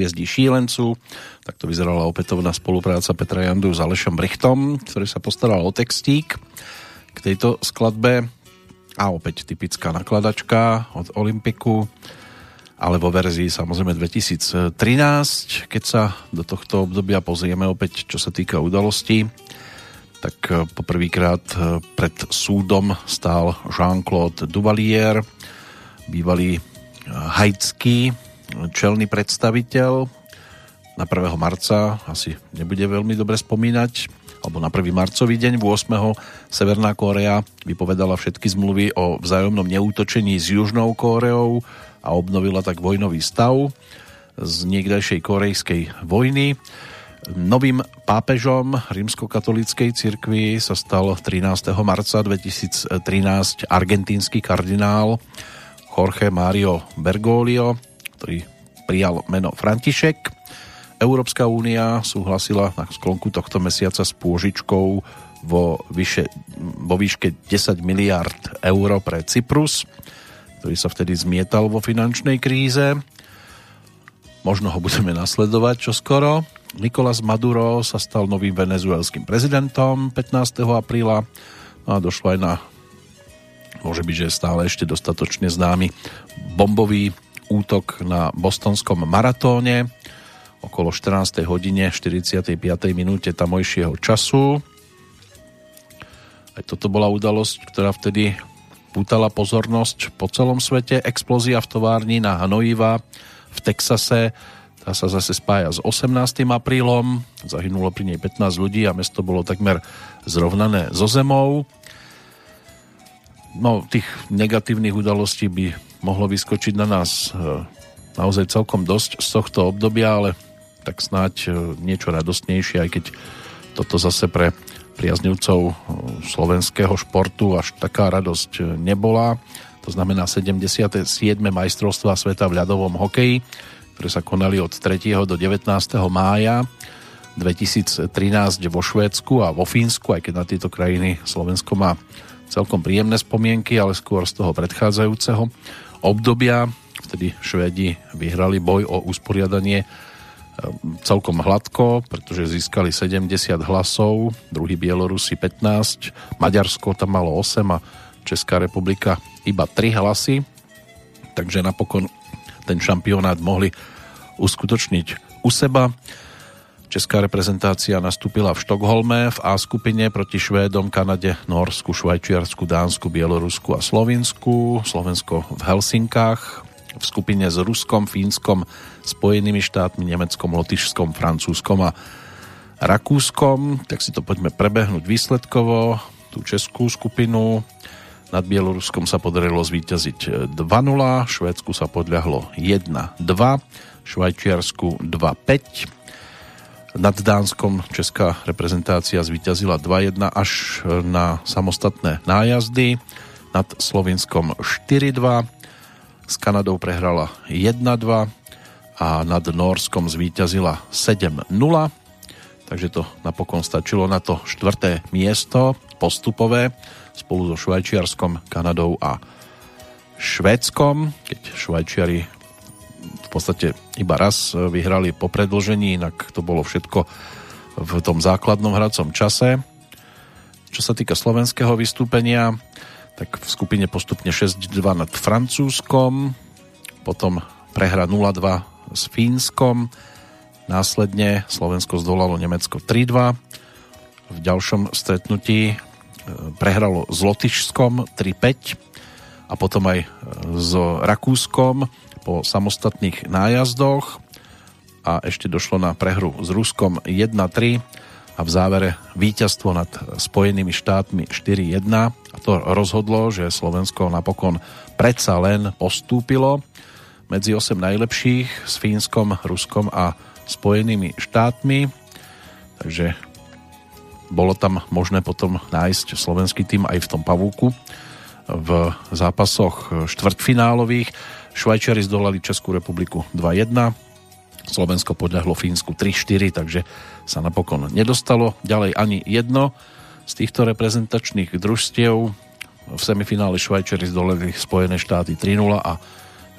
Souhviezdí šílencu. Tak to vyzerala opätovná spolupráca Petra Jandu s Alešom Brichtom, ktorý sa postaral o textík k tejto skladbe. A opäť typická nakladačka od Olympiku, ale vo verzii samozrejme 2013, keď sa do tohto obdobia pozrieme opäť, čo sa týka udalostí, tak eh, poprvýkrát eh, pred súdom stál Jean-Claude Duvalier, bývalý eh, haitský čelný predstaviteľ. Na 1. marca asi nebude veľmi dobre spomínať, alebo na 1. marcový deň, 8. Severná Kórea vypovedala všetky zmluvy o vzájomnom neútočení s Južnou Kóreou a obnovila tak vojnový stav z niekdajšej korejskej vojny. Novým pápežom rímskokatolíckej cirkvi sa stal 13. marca 2013 argentínsky kardinál Jorge Mario Bergoglio, ktorý prijal meno František. Európska únia súhlasila na sklonku tohto mesiaca s pôžičkou vo, vyše, vo výške 10 miliard eur pre Cyprus, ktorý sa vtedy zmietal vo finančnej kríze. Možno ho budeme nasledovať čoskoro. Nikolás Maduro sa stal novým venezuelským prezidentom 15. apríla no a došlo aj na môže byť, že stále ešte dostatočne známy bombový útok na bostonskom maratóne okolo 14. hodine 45. minúte tamojšieho času. Aj toto bola udalosť, ktorá vtedy pútala pozornosť po celom svete. Explózia v továrni na Hanoiva v Texase tá sa zase spája s 18. aprílom. Zahynulo pri nej 15 ľudí a mesto bolo takmer zrovnané so zemou. No, tých negatívnych udalostí by mohlo vyskočiť na nás e, naozaj celkom dosť z tohto obdobia, ale tak snáď e, niečo radostnejšie, aj keď toto zase pre priaznivcov e, slovenského športu až taká radosť nebola. To znamená 77. majstrovstva sveta v ľadovom hokeji, ktoré sa konali od 3. do 19. mája 2013 vo Švédsku a vo Fínsku, aj keď na tieto krajiny Slovensko má celkom príjemné spomienky, ale skôr z toho predchádzajúceho obdobia. Vtedy Švédi vyhrali boj o usporiadanie celkom hladko, pretože získali 70 hlasov, druhý Bielorusi 15, Maďarsko tam malo 8 a Česká republika iba 3 hlasy, takže napokon ten šampionát mohli uskutočniť u seba. Česká reprezentácia nastúpila v Štokholme v A skupine proti Švédom, Kanade, Norsku, Švajčiarsku, Dánsku, Bielorusku a Slovensku. Slovensko v Helsinkách v skupine s Ruskom, Fínskom, Spojenými štátmi, Nemeckom, Lotyšskom, Francúzskom a Rakúskom. Tak si to poďme prebehnúť výsledkovo. Tú českú skupinu nad Bieloruskom sa podarilo zvíťaziť 2-0, Švédsku sa podľahlo 1-2, Švajčiarsku 2-5, nad Dánskom česká reprezentácia zvíťazila 2-1 až na samostatné nájazdy. Nad Slovinskom 4-2. S Kanadou prehrala 1-2 a nad Norskom zvíťazila 7-0. Takže to napokon stačilo na to štvrté miesto postupové spolu so Švajčiarskom, Kanadou a Švédskom, keď Švajčiari v podstate iba raz vyhrali po predlžení, inak to bolo všetko v tom základnom hracom čase. Čo sa týka slovenského vystúpenia, tak v skupine postupne 6-2 nad Francúzskom, potom prehra 0-2 s Fínskom, následne Slovensko zdolalo Nemecko 3-2, v ďalšom stretnutí e, prehralo s Lotyšskom 3-5 a potom aj s Rakúskom po samostatných nájazdoch a ešte došlo na prehru s Ruskom 1-3 a v závere víťazstvo nad Spojenými štátmi 4-1 a to rozhodlo, že Slovensko napokon predsa len postúpilo medzi 8 najlepších s Fínskom, Ruskom a Spojenými štátmi. Takže bolo tam možné potom nájsť slovenský tým aj v tom pavúku v zápasoch štvrtfinálových Švajčiari zdolali Českú republiku 2-1, Slovensko podľahlo Fínsku 3-4, takže sa napokon nedostalo ďalej ani jedno z týchto reprezentačných družstiev. V semifinále Švajčiari zdolali Spojené štáty 3-0 a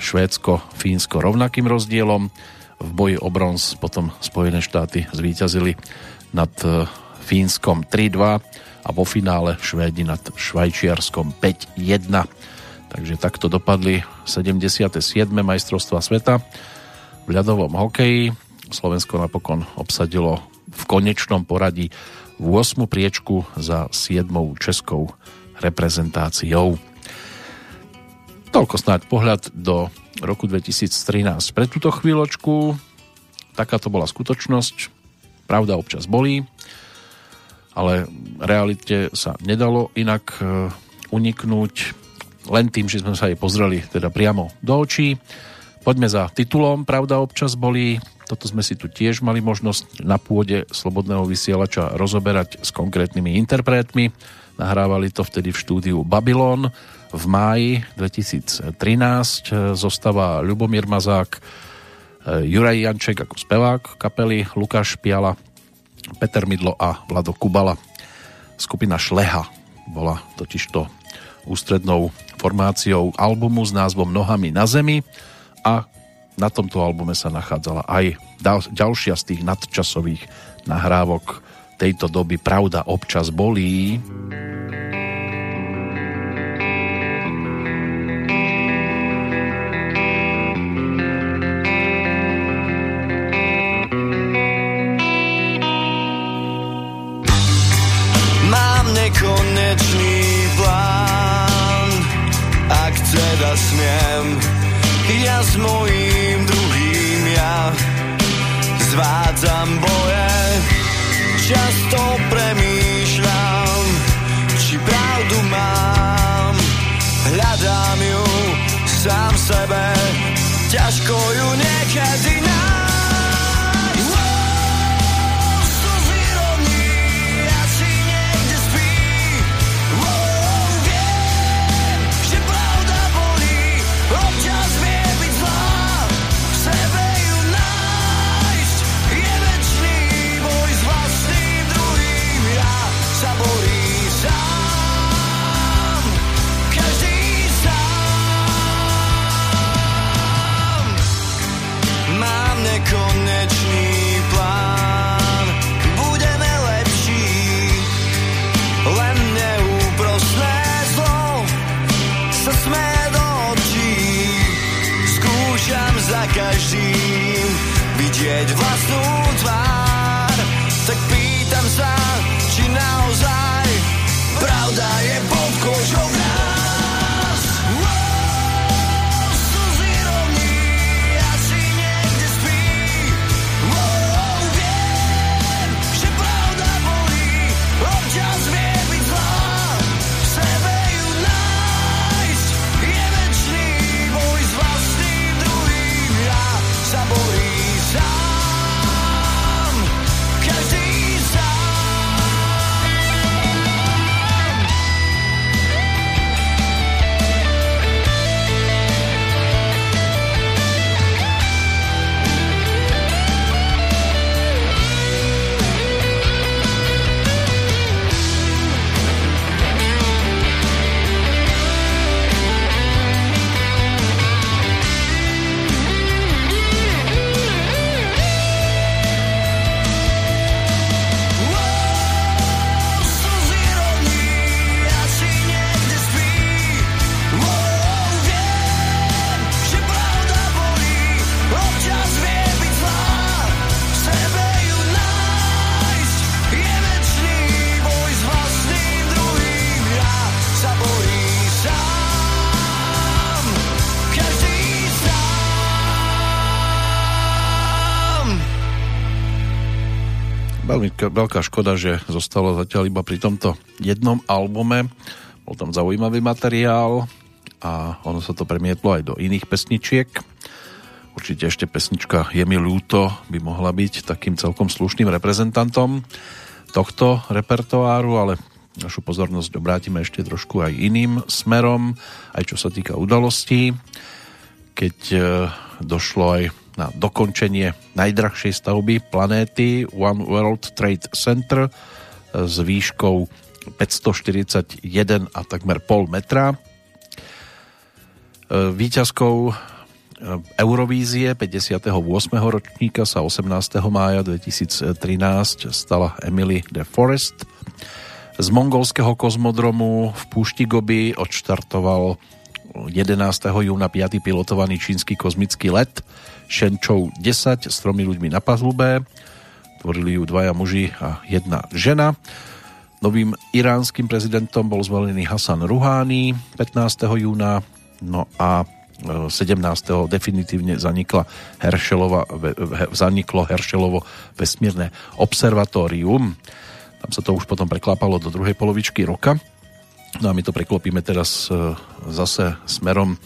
Švédsko, Fínsko rovnakým rozdielom. V boji o bronz potom Spojené štáty zvíťazili nad e, Fínskom 3-2 a vo finále Švédi nad Švajčiarskom 5-1. Takže takto dopadli 77. majstrovstva sveta v ľadovom hokeji. Slovensko napokon obsadilo v konečnom poradí v 8. priečku za 7. českou reprezentáciou. Toľko snáď pohľad do roku 2013. Pre túto chvíľočku takáto bola skutočnosť. Pravda občas bolí, ale realite sa nedalo inak eh, uniknúť len tým, že sme sa jej pozreli teda priamo do očí. Poďme za titulom Pravda občas bolí. Toto sme si tu tiež mali možnosť na pôde Slobodného vysielača rozoberať s konkrétnymi interpretmi. Nahrávali to vtedy v štúdiu Babylon v máji 2013. Zostáva Ľubomír Mazák, Juraj Janček ako spevák kapely, Lukáš Piala, Peter Midlo a Vlado Kubala. Skupina Šleha bola totižto ústrednou formáciou albumu s názvom Nohami na zemi a na tomto albume sa nachádzala aj ďalšia z tých nadčasových nahrávok tejto doby Pravda občas bolí. Mám nekonečný teda smiem Ja s mojím druhým ja Zvádzam boje. Často premýšľam Či pravdu mám. Hľadám ju sám sebe Ťažko ju niekedy vidieť vlastnú tvár, tak pýtam sa Veľmi k- veľká škoda, že zostalo zatiaľ iba pri tomto jednom albume. Bol tam zaujímavý materiál a ono sa to premietlo aj do iných pesničiek. Určite ešte pesnička Je mi ľúto by mohla byť takým celkom slušným reprezentantom tohto repertoáru, ale našu pozornosť obrátime ešte trošku aj iným smerom, aj čo sa týka udalostí keď e, došlo aj na dokončenie najdrahšej stavby planéty One World Trade Center e, s výškou 541 a takmer pol metra. E, Výťazkou Eurovízie 58. ročníka sa 18. mája 2013 stala Emily de Forest. Z mongolského kozmodromu v púšti Gobi odštartoval 11. júna 5. pilotovaný čínsky kozmický let Shenzhou 10 s tromi ľuďmi na palube. Tvorili ju dvaja muži a jedna žena. Novým iránskym prezidentom bol zvolený Hasan Rouhani 15. júna, no a e, 17. definitívne zanikla ve- zaniklo Herschelovo vesmírne observatórium. Tam sa to už potom preklápalo do druhej polovičky roka. No a my to preklopíme teraz e, zase smerom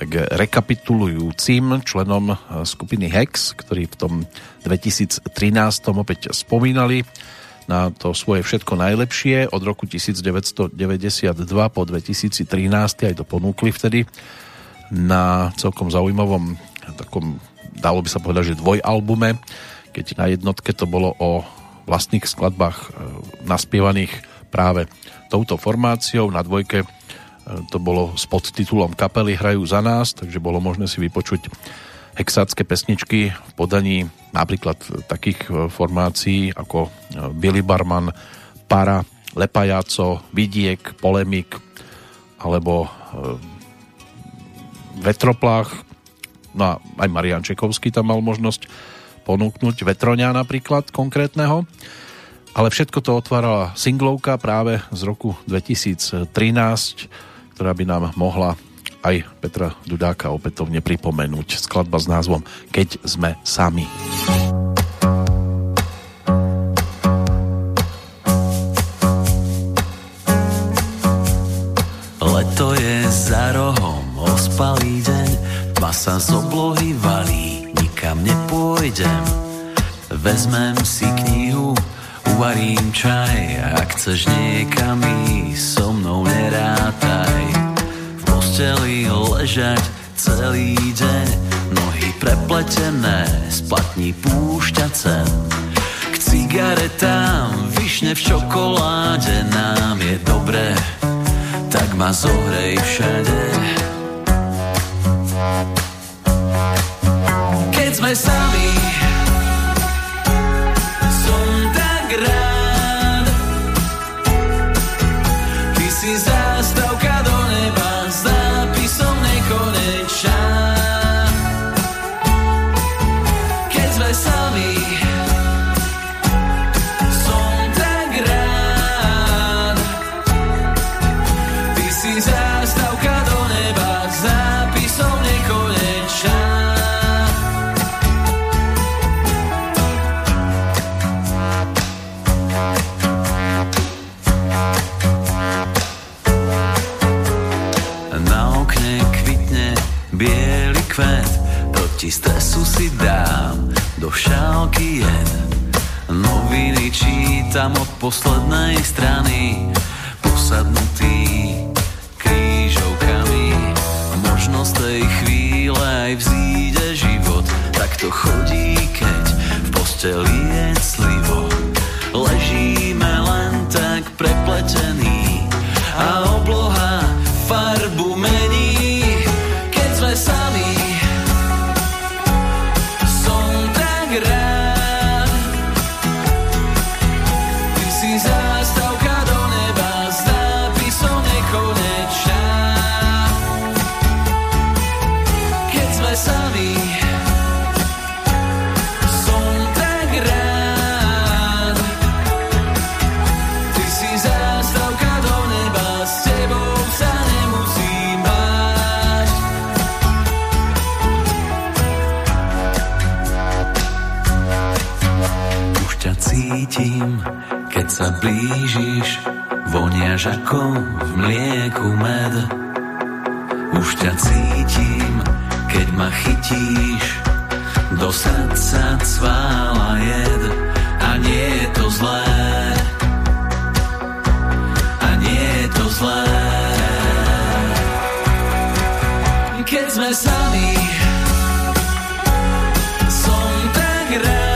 k rekapitulujúcim členom e, skupiny Hex, ktorí v tom 2013 opäť spomínali na to svoje všetko najlepšie. Od roku 1992 po 2013 aj to ponúkli vtedy na celkom zaujímavom takom, dalo by sa povedať, že dvojalbume, keď na jednotke to bolo o vlastných skladbách e, naspievaných práve touto formáciou, na dvojke to bolo s podtitulom Kapely hrajú za nás, takže bolo možné si vypočuť hexácké pesničky v podaní napríklad takých e, formácií ako e, Billy Barman, Para, Lepajaco, Vidiek, Polemik alebo Vetroplách, no a aj Marian Čekovský tam mal možnosť ponúknuť Vetroňa napríklad konkrétneho, ale všetko to otvárala singlovka práve z roku 2013, ktorá by nám mohla aj Petra Dudáka opätovne pripomenúť. Skladba s názvom Keď sme sami. Leto je za rohom, ospalý deň, tma sa z oblohy valí, nikam nepôjdem. Vezmem si knihu, uvarím čaj, ak chceš niekam ísť, so mnou nerátaj. V posteli ležať celý deň, nohy prepletené, splatní púšťať sem. K cigaretám, vyšne v čokoláde, nám je dobré, tak ma zohrej všade. Keď sme sami, čítam od poslednej strany, posadnutý krížovkami. Možno z tej chvíle aj vzíde život, tak to chodí, keď v posteli voniaš ako v mlieku med. Už ťa cítim, keď ma chytíš, do srdca cvála jed a nie je to zlé. A nie je to zlé. Keď sme sami, som tak rád.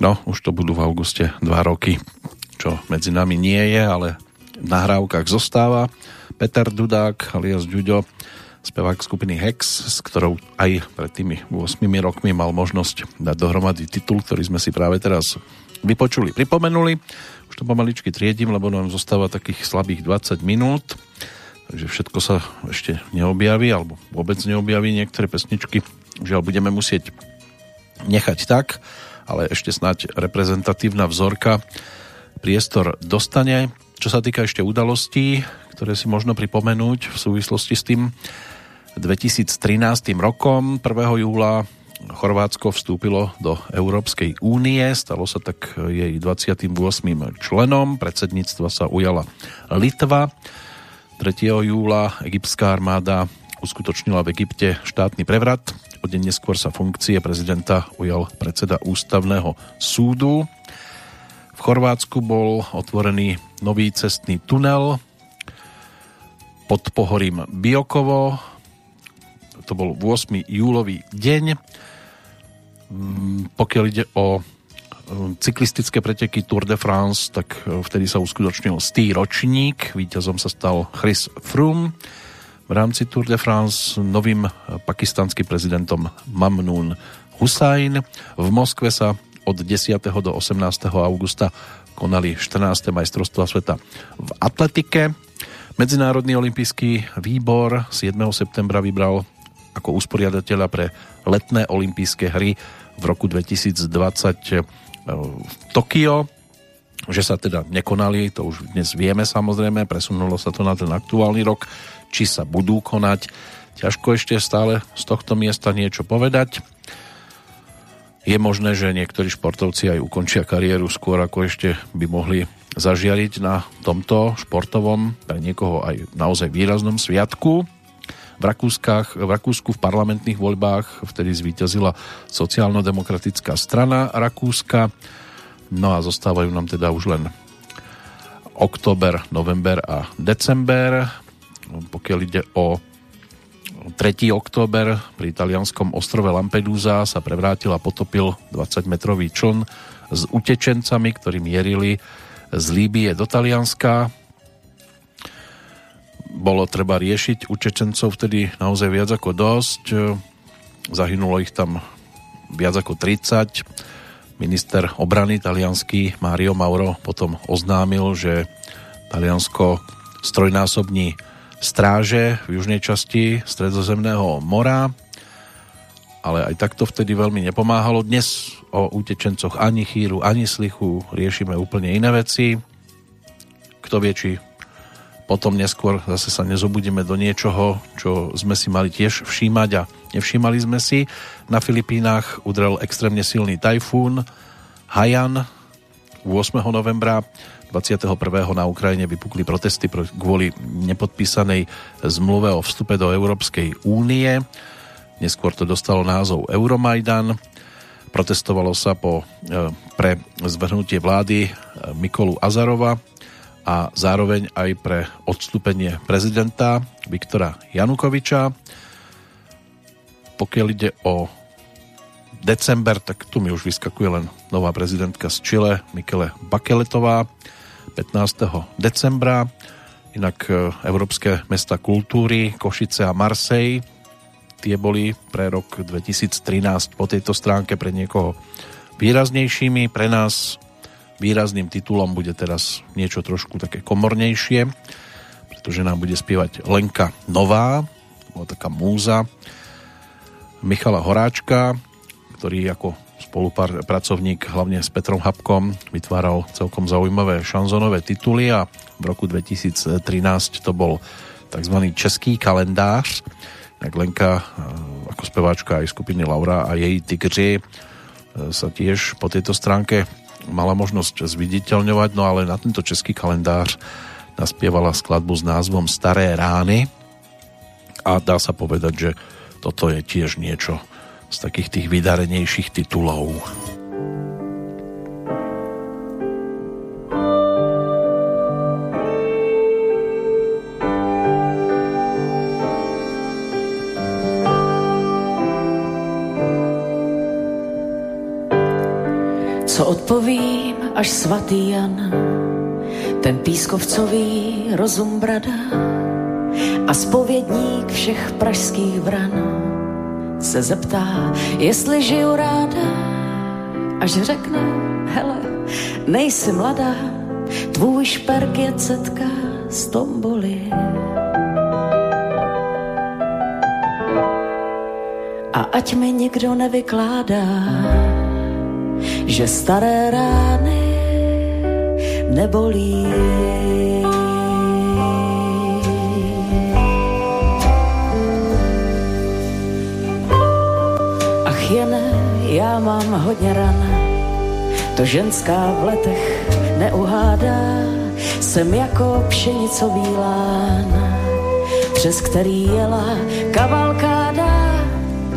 No, už to budú v auguste dva roky, čo medzi nami nie je, ale v nahrávkach zostáva. Peter Dudák alias Ďuďo, spevák skupiny Hex, s ktorou aj pred tými 8 rokmi mal možnosť dať dohromady titul, ktorý sme si práve teraz vypočuli, pripomenuli. Už to pomaličky triedím, lebo nám zostáva takých slabých 20 minút, takže všetko sa ešte neobjaví, alebo vôbec neobjaví niektoré pesničky. Žiaľ, budeme musieť nechať tak, ale ešte snáď reprezentatívna vzorka priestor dostane. Čo sa týka ešte udalostí, ktoré si možno pripomenúť v súvislosti s tým 2013 rokom 1. júla Chorvátsko vstúpilo do Európskej únie, stalo sa tak jej 28. členom, predsedníctva sa ujala Litva. 3. júla egyptská armáda uskutočnila v Egypte štátny prevrat. O deň neskôr sa funkcie prezidenta ujal predseda ústavného súdu. V Chorvátsku bol otvorený nový cestný tunel pod pohorím Biokovo. To bol 8. júlový deň. Mm, Pokiaľ ide o mm, cyklistické preteky Tour de France, tak e, vtedy sa uskutočnil stý ročník. Víťazom sa stal Chris Froome. V rámci Tour de France novým e, pakistanským prezidentom Mamnun Hussain. V Moskve sa od 10. do 18. augusta konali 14. majstrovstvá sveta v atletike. Medzinárodný olimpijský výbor 7. septembra vybral ako usporiadateľa pre letné olympijské hry v roku 2020 v Tokio, že sa teda nekonali, to už dnes vieme samozrejme, presunulo sa to na ten aktuálny rok, či sa budú konať. Ťažko ešte stále z tohto miesta niečo povedať. Je možné, že niektorí športovci aj ukončia kariéru skôr, ako ešte by mohli zažiariť na tomto športovom, pre niekoho aj naozaj výraznom sviatku. V, Rakúskach, v Rakúsku v parlamentných voľbách vtedy zvíťazila sociálno-demokratická strana Rakúska. No a zostávajú nám teda už len október, november a december. Pokiaľ ide o 3. október pri italianskom ostrove Lampedusa sa prevrátil a potopil 20-metrový čln s utečencami, ktorí mierili z Líbie do Talianska. Bolo treba riešiť utečencov vtedy naozaj viac ako dosť. Zahynulo ich tam viac ako 30. Minister obrany talianský Mario Mauro potom oznámil, že Taliansko strojnásobní stráže v južnej časti Stredozemného mora ale aj takto vtedy veľmi nepomáhalo. Dnes o utečencoch ani chýru, ani slichu riešime úplne iné veci. Kto vie, či potom neskôr zase sa nezobudíme do niečoho, čo sme si mali tiež všímať a nevšímali sme si. Na Filipínach udrel extrémne silný tajfún Haiyan 8. novembra 21. na Ukrajine vypukli protesty kvôli nepodpísanej zmluve o vstupe do Európskej únie. Neskôr to dostalo názov Euromajdan. Protestovalo sa po, e, pre zvrhnutie vlády e, Mikolu Azarova a zároveň aj pre odstúpenie prezidenta Viktora Janukoviča. Pokiaľ ide o december, tak tu mi už vyskakuje len nová prezidentka z Chile, Mikele Bakeletová, 15. decembra. Inak e, Európske mesta kultúry, Košice a Marseille tie boli pre rok 2013 po tejto stránke pre niekoho výraznejšími. Pre nás výrazným titulom bude teraz niečo trošku také komornejšie, pretože nám bude spievať Lenka Nová, bola taká múza Michala Horáčka, ktorý ako spolupracovník hlavne s Petrom Habkom vytváral celkom zaujímavé šanzonové tituly a v roku 2013 to bol tzv. český kalendář, tak Lenka ako speváčka aj skupiny Laura a jej Tigři e, sa tiež po tejto stránke mala možnosť zviditeľňovať, no ale na tento český kalendář naspievala skladbu s názvom Staré rány a dá sa povedať, že toto je tiež niečo z takých tých vydarenejších titulov. Co odpovím, až svatý Jan, ten pískovcový rozum brada a spovědník všech pražských vran se zeptá, jestli žiju ráda, až řekne, hele, nejsi mladá, tvůj šperk je cetka z tomboly. A ať mi nikdo nevykládá, že staré rány nebolí. Jen já mám hodně ran, to ženská v letech neuhádá, jsem jako pšenicový lán, přes který jela kavalkáda,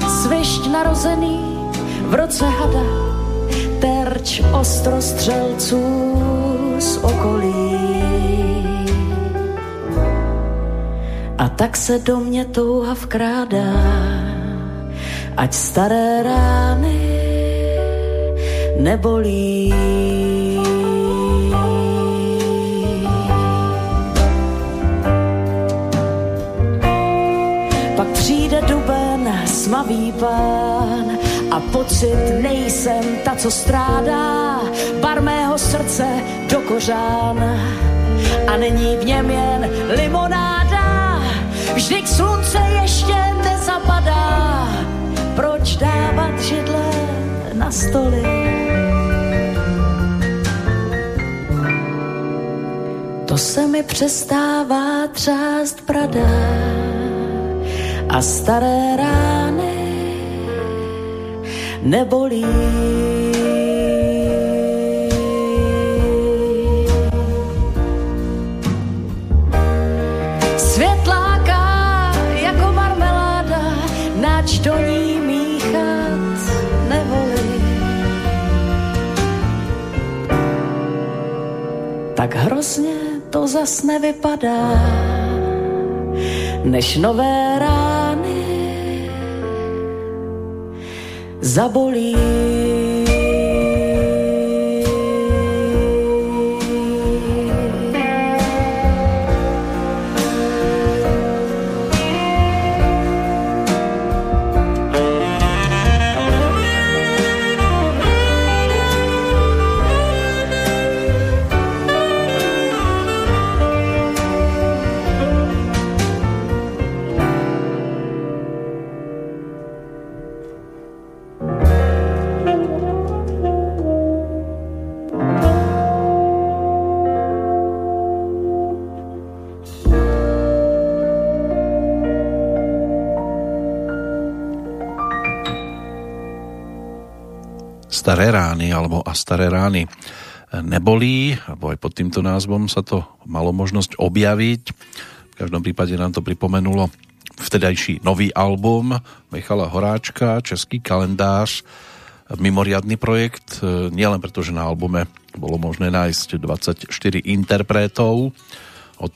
svišť narozený v roce hada, terč ostrostřelců z okolí. A tak se do mě touha vkrádá, ať staré rány nebolí. Pak přijde duben, smavý pán, a pocit nejsem ta, co strádá bar mého srdce do kořán a není v něm jen limonáda. Vždyť slunce proč dávat židle na stoly? To se mi přestává třást prada a staré rány nebolí. Hrozně to zas nevypadá, než nové rány zabolí. Staré rány alebo a staré rány nebolí, alebo aj pod týmto názvom sa to malo možnosť objaviť. V každom prípade nám to pripomenulo vtedajší nový album Michala Horáčka, Český kalendář, mimoriadný projekt, nielen preto, že na albume bolo možné nájsť 24 interpretov, od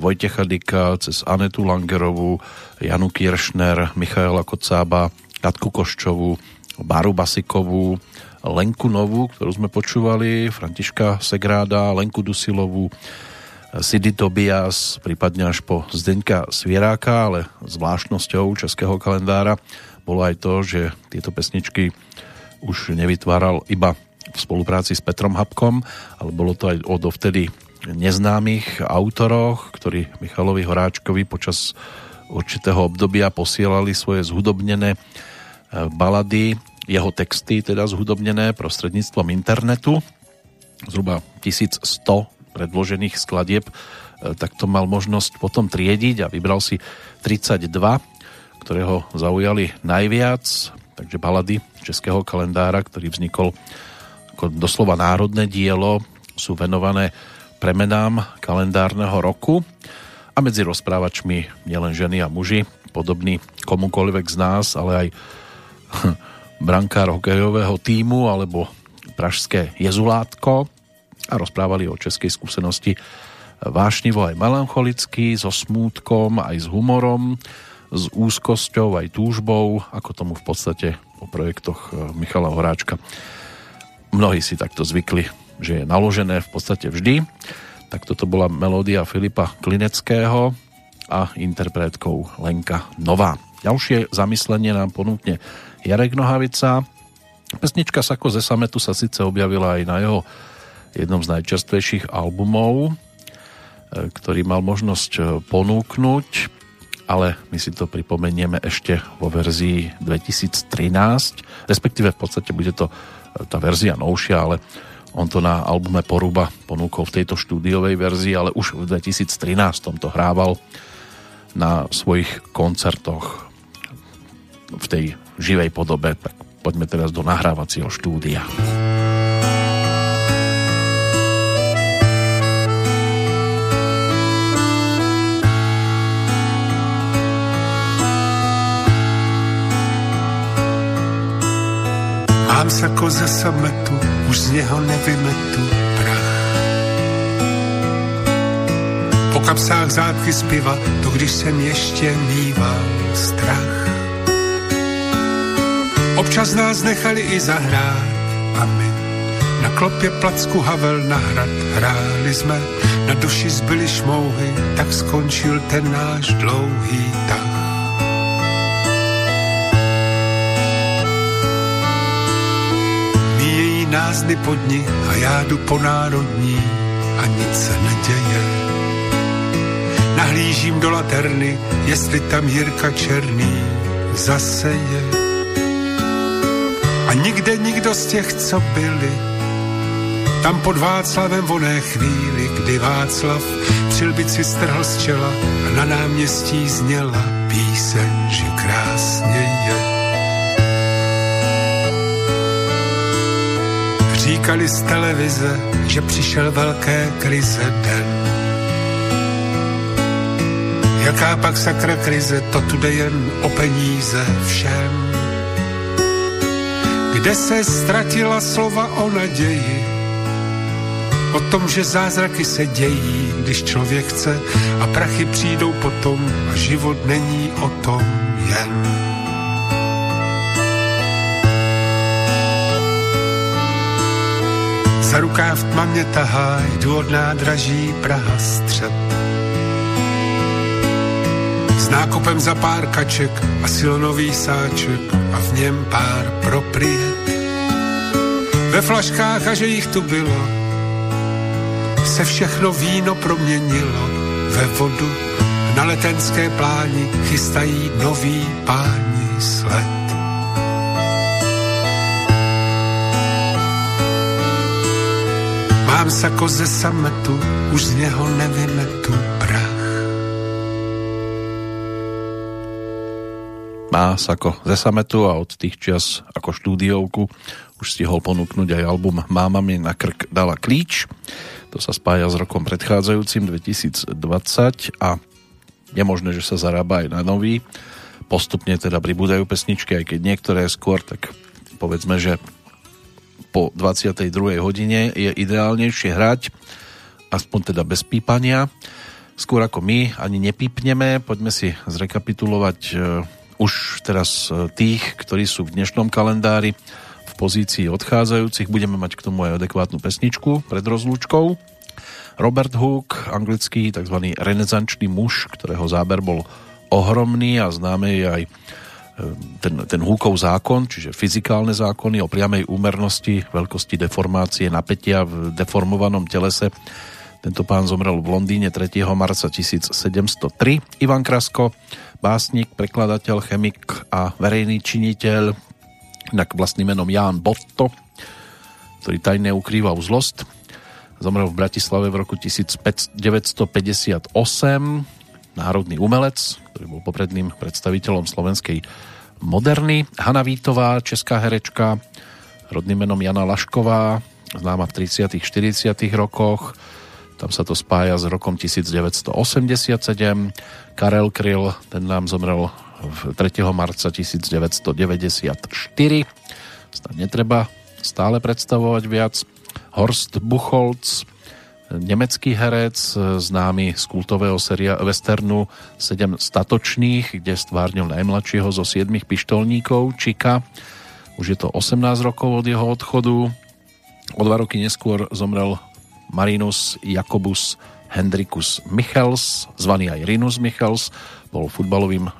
Vojtecha Dika cez Anetu Langerovú, Janu Kiršner, Michaela Kocába, Katku Koščovú, Baru Basikovú, Lenku Novú, ktorú sme počúvali, Františka Segráda, Lenku Dusilovú, Sidy Tobias, prípadne až po Zdeňka Svieráka, ale zvláštnosťou českého kalendára bolo aj to, že tieto pesničky už nevytváral iba v spolupráci s Petrom Habkom, ale bolo to aj o dovtedy neznámych autoroch, ktorí Michalovi Horáčkovi počas určitého obdobia posielali svoje zhudobnené balady jeho texty teda zhudobnené prostredníctvom internetu. Zhruba 1100 predložených skladieb, e, tak to mal možnosť potom triediť a vybral si 32, ktoré ho zaujali najviac. Takže balady českého kalendára, ktorý vznikol ako doslova národné dielo, sú venované premenám kalendárneho roku a medzi rozprávačmi nielen ženy a muži, podobný komukoľvek z nás, ale aj <laughs> brankár hokejového týmu alebo pražské jezulátko a rozprávali o českej skúsenosti vášnivo aj melancholicky, so smútkom, aj s humorom, s úzkosťou, aj túžbou, ako tomu v podstate po projektoch eh, Michala Horáčka. Mnohí si takto zvykli, že je naložené v podstate vždy. Tak toto bola melódia Filipa Klineckého a interpretkou Lenka Nová. Ďalšie zamyslenie nám ponúkne Jarek Nohavica. Pesnička Sako ze Sametu sa síce objavila aj na jeho jednom z najčerstvejších albumov, e, ktorý mal možnosť e, ponúknuť, ale my si to pripomenieme ešte vo verzii 2013, respektíve v podstate bude to e, tá verzia novšia, ale on to na albume Poruba ponúkol v tejto štúdiovej verzii, ale už v 2013 to hrával na svojich koncertoch v tej živej podobe, tak poďme teraz do nahrávacieho štúdia. Mám sako ze sametu, už z něho nevymetu prach. Po kapsách zátky z piva, to když jsem ještě mýval strach. Občas nás nechali i zahrát a my na klopě placku Havel na hrad hráli jsme, na duši zbyli šmouhy, tak skončil ten náš dlouhý tah. Míjejí nás dny pod ní a já jdu po národní a nic se neděje. Nahlížím do laterny, jestli tam Jirka Černý zase je a nikde nikdo z těch, co byli. Tam pod Václavem voné chvíli, kdy Václav přilbici strhl z čela a na náměstí zněla píseň, že krásně je. Říkali z televize, že přišel velké krize den. Jaká pak sakra krize, to tu jen o peníze všem kde se ztratila slova o naději. O tom, že zázraky se dějí, když člověk chce a prachy přijdou potom a život není o tom jen. Za rukáv tma mě tahá, jdu od nádraží Praha střed. S nákupem za pár kaček a silonový sáček a v něm pár propriet. Ve flaškách a že jich tu bylo, se všechno víno proměnilo ve vodu. Na letenské pláni chystají nový páni sled. Mám sako ze sametu, už z něho nevymetu Má sako ze sametu a od tých čias ako štúdiovku už stihol ponúknuť aj album Máma mi na krk dala klíč. To sa spája s rokom predchádzajúcim 2020 a je možné, že sa zarába aj na nový. Postupne teda pribúdajú pesničky, aj keď niektoré skôr, tak povedzme, že po 22. hodine je ideálnejšie hrať, aspoň teda bez pípania. Skôr ako my ani nepípneme, poďme si zrekapitulovať e, už teraz e, tých, ktorí sú v dnešnom kalendári v pozícii odchádzajúcich. Budeme mať k tomu aj adekvátnu pesničku pred rozlúčkou. Robert Hook, anglický tzv. renesančný muž, ktorého záber bol ohromný a známe je aj ten, ten Húkov zákon, čiže fyzikálne zákony o priamej úmernosti, veľkosti deformácie, napätia v deformovanom telese. Tento pán zomrel v Londýne 3. marca 1703. Ivan Krasko, básnik, prekladateľ, chemik a verejný činiteľ, inak vlastným menom Ján Botto, ktorý tajne ukrýval zlost. Zomrel v Bratislave v roku 1958 národný umelec, ktorý bol popredným predstaviteľom slovenskej moderny. Hanna Vítová, česká herečka, rodným menom Jana Lašková, známa v 30 40 rokoch. Tam sa to spája s rokom 1987. Karel Kryl, ten nám zomrel 3. marca 1994. Snad netreba stále predstavovať viac. Horst Buchholz, nemecký herec, známy z kultového seria westernu Sedem statočných, kde stvárnil najmladšieho zo siedmých pištolníkov, Čika. Už je to 18 rokov od jeho odchodu. O dva roky neskôr zomrel Marinus Jakobus Hendrikus Michels, zvaný aj Rinus Michels, bol futbalovým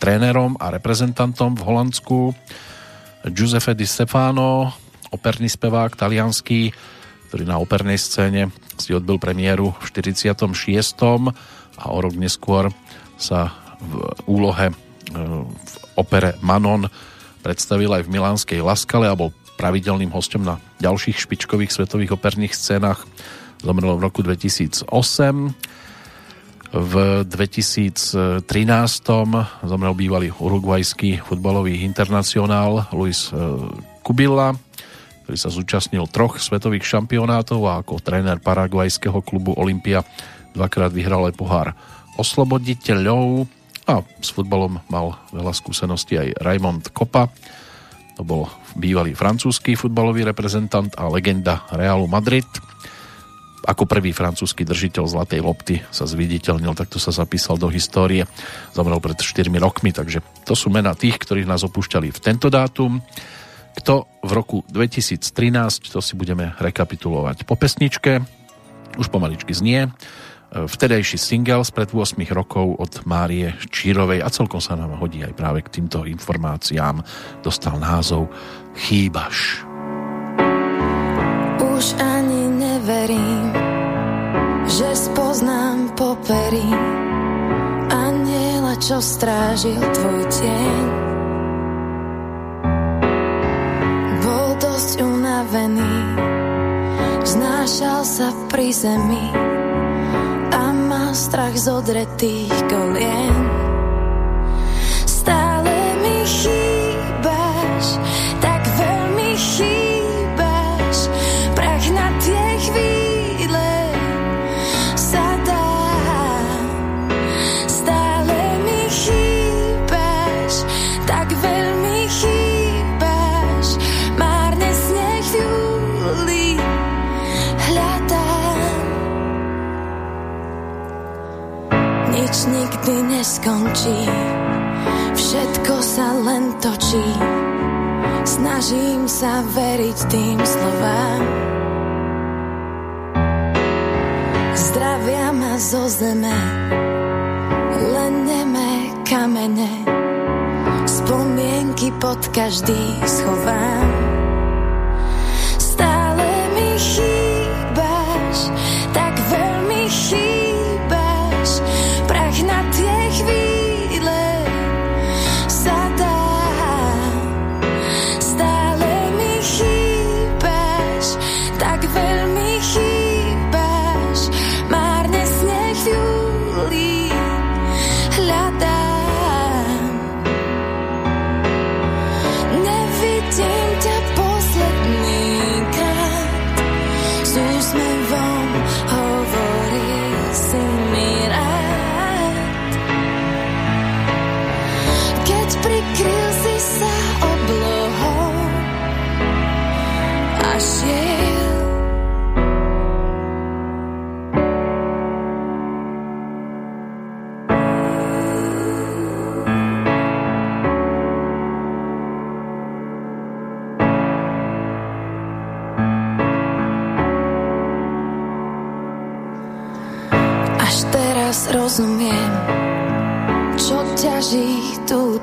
trénerom a reprezentantom v Holandsku. Giuseppe Di Stefano, operný spevák talianský, ktorý na opernej scéne si odbil premiéru v 46. a o rok neskôr sa v úlohe e, v opere Manon predstavil aj v milánskej Laskale a bol pravidelným hostom na ďalších špičkových svetových operných scénach. Zomrel v roku 2008. V 2013 zomrel bývalý urugvajský futbalový internacionál Luis e, Kubilla, ktorý sa zúčastnil troch svetových šampionátov a ako tréner paraguajského klubu Olympia dvakrát vyhral aj pohár osloboditeľov a s futbalom mal veľa skúseností aj Raymond Kopa. To bol bývalý francúzsky futbalový reprezentant a legenda Realu Madrid. Ako prvý francúzsky držiteľ zlatej lopty sa zviditeľnil, takto sa zapísal do histórie. Zomrel pred 4 rokmi, takže to sú mena tých, ktorí nás opúšťali v tento dátum. Kto v roku 2013, to si budeme rekapitulovať po pesničke, už pomaličky znie, vtedajší single spred 8 rokov od Márie Čírovej a celkom sa nám hodí aj práve k týmto informáciám. Dostal názov Chýbaš. Už ani neverím, že spoznám popery aniela, čo strážil tvoj tieň dosť unavený, znášal sa pri zemi a mal strach z odretých kolien. Nič nikdy neskončí, všetko sa len točí. Snažím sa veriť tým slovám. Zdravia ma zo zeme, len nemé kamene. Spomienky pod každý schovám.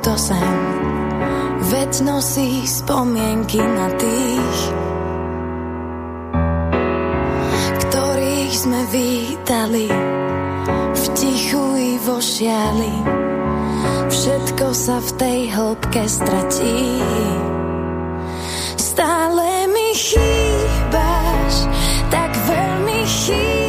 Túto sen. Veď nosí spomienky na tých, ktorých sme vítali v tichu i vo šiali. Všetko sa v tej hĺbke stratí. Stále mi chýbaš, tak veľmi chýbaš.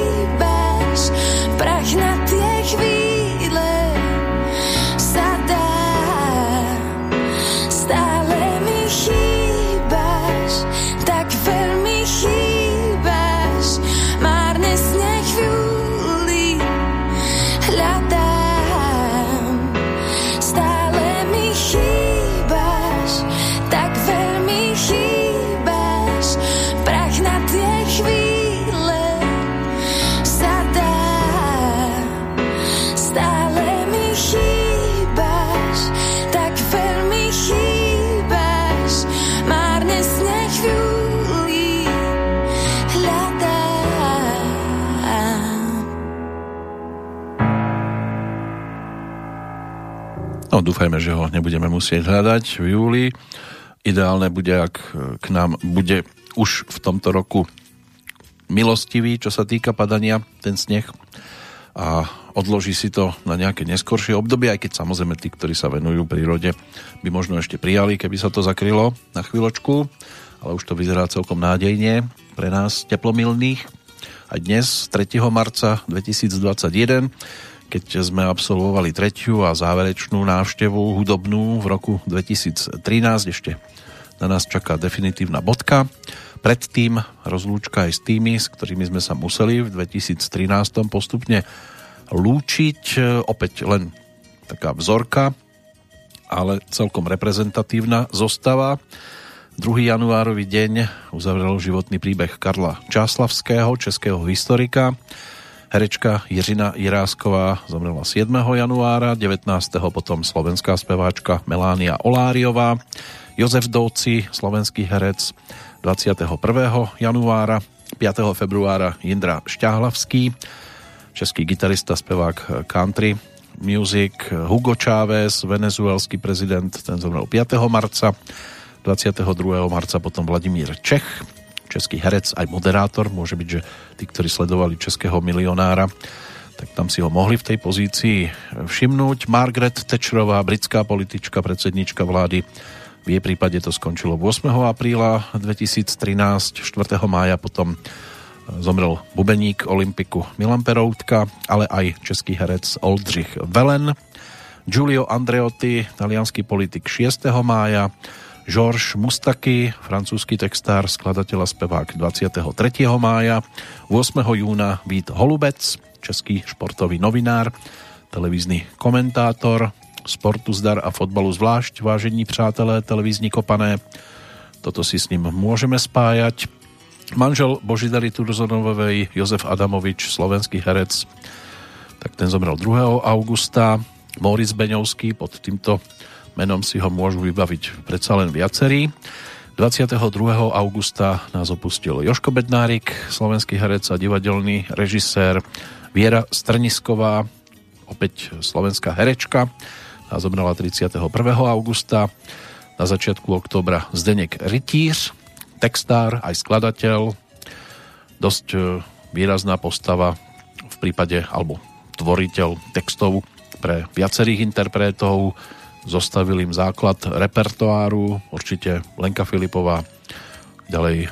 No dúfajme, že ho nebudeme musieť hľadať v júli. Ideálne bude, ak k nám bude už v tomto roku milostivý, čo sa týka padania, ten sneh a odloží si to na nejaké neskoršie obdobie, aj keď samozrejme tí, ktorí sa venujú prírode, by možno ešte prijali, keby sa to zakrylo na chvíľočku, ale už to vyzerá celkom nádejne pre nás teplomilných. A dnes, 3. marca 2021, keď sme absolvovali tretiu a záverečnú návštevu hudobnú v roku 2013, ešte na nás čaká definitívna bodka. Predtým rozlúčka aj s tými, s ktorými sme sa museli v 2013 postupne lúčiť. Opäť len taká vzorka, ale celkom reprezentatívna zostava. 2. januárový deň uzavrel životný príbeh Karla Čáslavského, českého historika. Herečka Jiřina Jirásková zomrela 7. januára, 19. potom slovenská speváčka Melánia Oláriová, Jozef Dovci, slovenský herec 21. januára, 5. februára Jindra Šťahlavský, český gitarista, spevák country music, Hugo Chávez, venezuelský prezident, ten zomrel 5. marca, 22. marca potom Vladimír Čech, český herec, aj moderátor, môže byť, že tí, ktorí sledovali českého milionára, tak tam si ho mohli v tej pozícii všimnúť. Margaret Thatcherová, britská politička, predsednička vlády, v jej prípade to skončilo 8. apríla 2013, 4. mája potom zomrel bubeník Olympiku Milan Peroutka, ale aj český herec Oldřich Velen, Giulio Andreotti, talianský politik 6. mája, Georges Mustaki, francúzsky textár, skladateľ a spevák 23. mája, 8. júna Vít Holubec, český športový novinár, televízny komentátor, sportu zdar a fotbalu zvlášť, vážení přátelé, televízni kopané, toto si s ním môžeme spájať. Manžel Božidary Turzonovej, Jozef Adamovič, slovenský herec, tak ten zomrel 2. augusta. Moritz Beňovský, pod týmto menom si ho môžu vybaviť predsa len viacerí. 22. augusta nás opustil Joško Bednárik, slovenský herec a divadelný režisér, Viera Strnisková, opäť slovenská herečka, a zomrela 31. augusta. Na začiatku oktobra Zdenek Rytíř, textár, aj skladateľ, dosť e, výrazná postava v prípade, alebo tvoriteľ textov pre viacerých interpretov, zostavil im základ repertoáru, určite Lenka Filipová, ďalej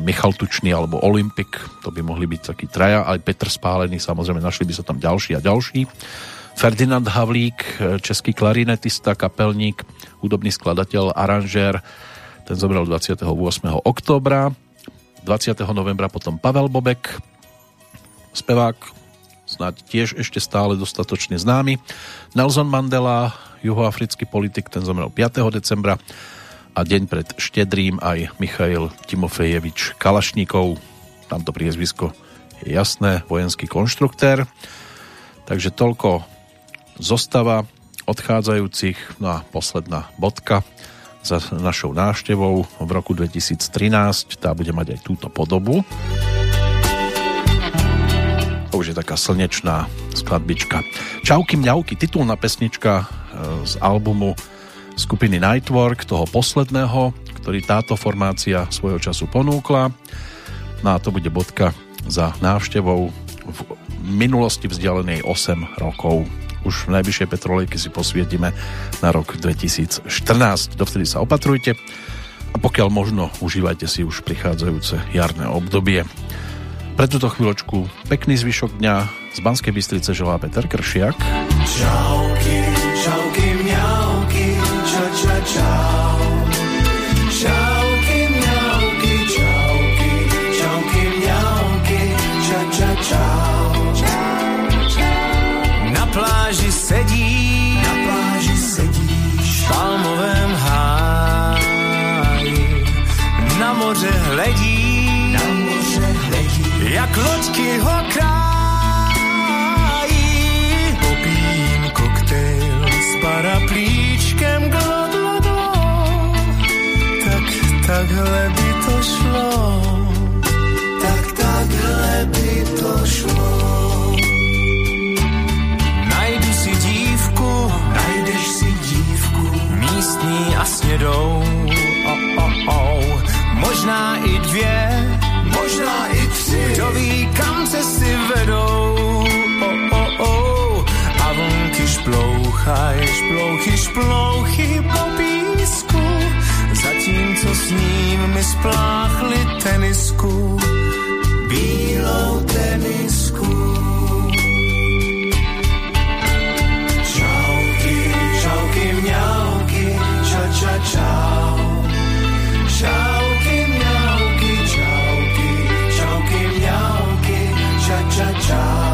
Michal Tučný alebo Olympik, to by mohli byť takí traja, aj Petr Spálený, samozrejme našli by sa tam ďalší a ďalší. Ferdinand Havlík, český klarinetista, kapelník, hudobný skladateľ, aranžér, ten zomrel 28. októbra. 20. novembra potom Pavel Bobek, spevák, snáď tiež ešte stále dostatočne známy. Nelson Mandela, juhoafrický politik, ten zomrel 5. decembra a deň pred štedrým aj Michail Timofejevič Kalašníkov. Tamto priezvisko je jasné, vojenský konštruktér. Takže toľko zostava odchádzajúcich. No a posledná bodka za našou návštevou v roku 2013. Tá bude mať aj túto podobu. To už taká slnečná skladbička. Čauky mňauky, titulná pesnička e, z albumu skupiny Nightwork, toho posledného, ktorý táto formácia svojho času ponúkla. No a to bude bodka za návštevou v minulosti vzdialenej 8 rokov už v najbližšej petrolejky si posvietime na rok 2014. Dovtedy sa opatrujte a pokiaľ možno, užívajte si už prichádzajúce jarné obdobie. Pre túto chvíľočku pekný zvyšok dňa z Banskej Bystrice želá Peter Kršiak. Čauky, loďky ho. Popím koktejl s paraplíčkem glo, glo, glo, tak takhle by to šlo, tak takhle by to šlo. místní a snědou. Oh, oh, oh. Možná i dvě, možná i. Kdo ví, kam cesty vedou. Oh, oh, oh. A vlnky šplouchaj, šplouchy, šplouchy po písku. Zatímco s ním mi spláchli tenisku. Bílou tenisku. child.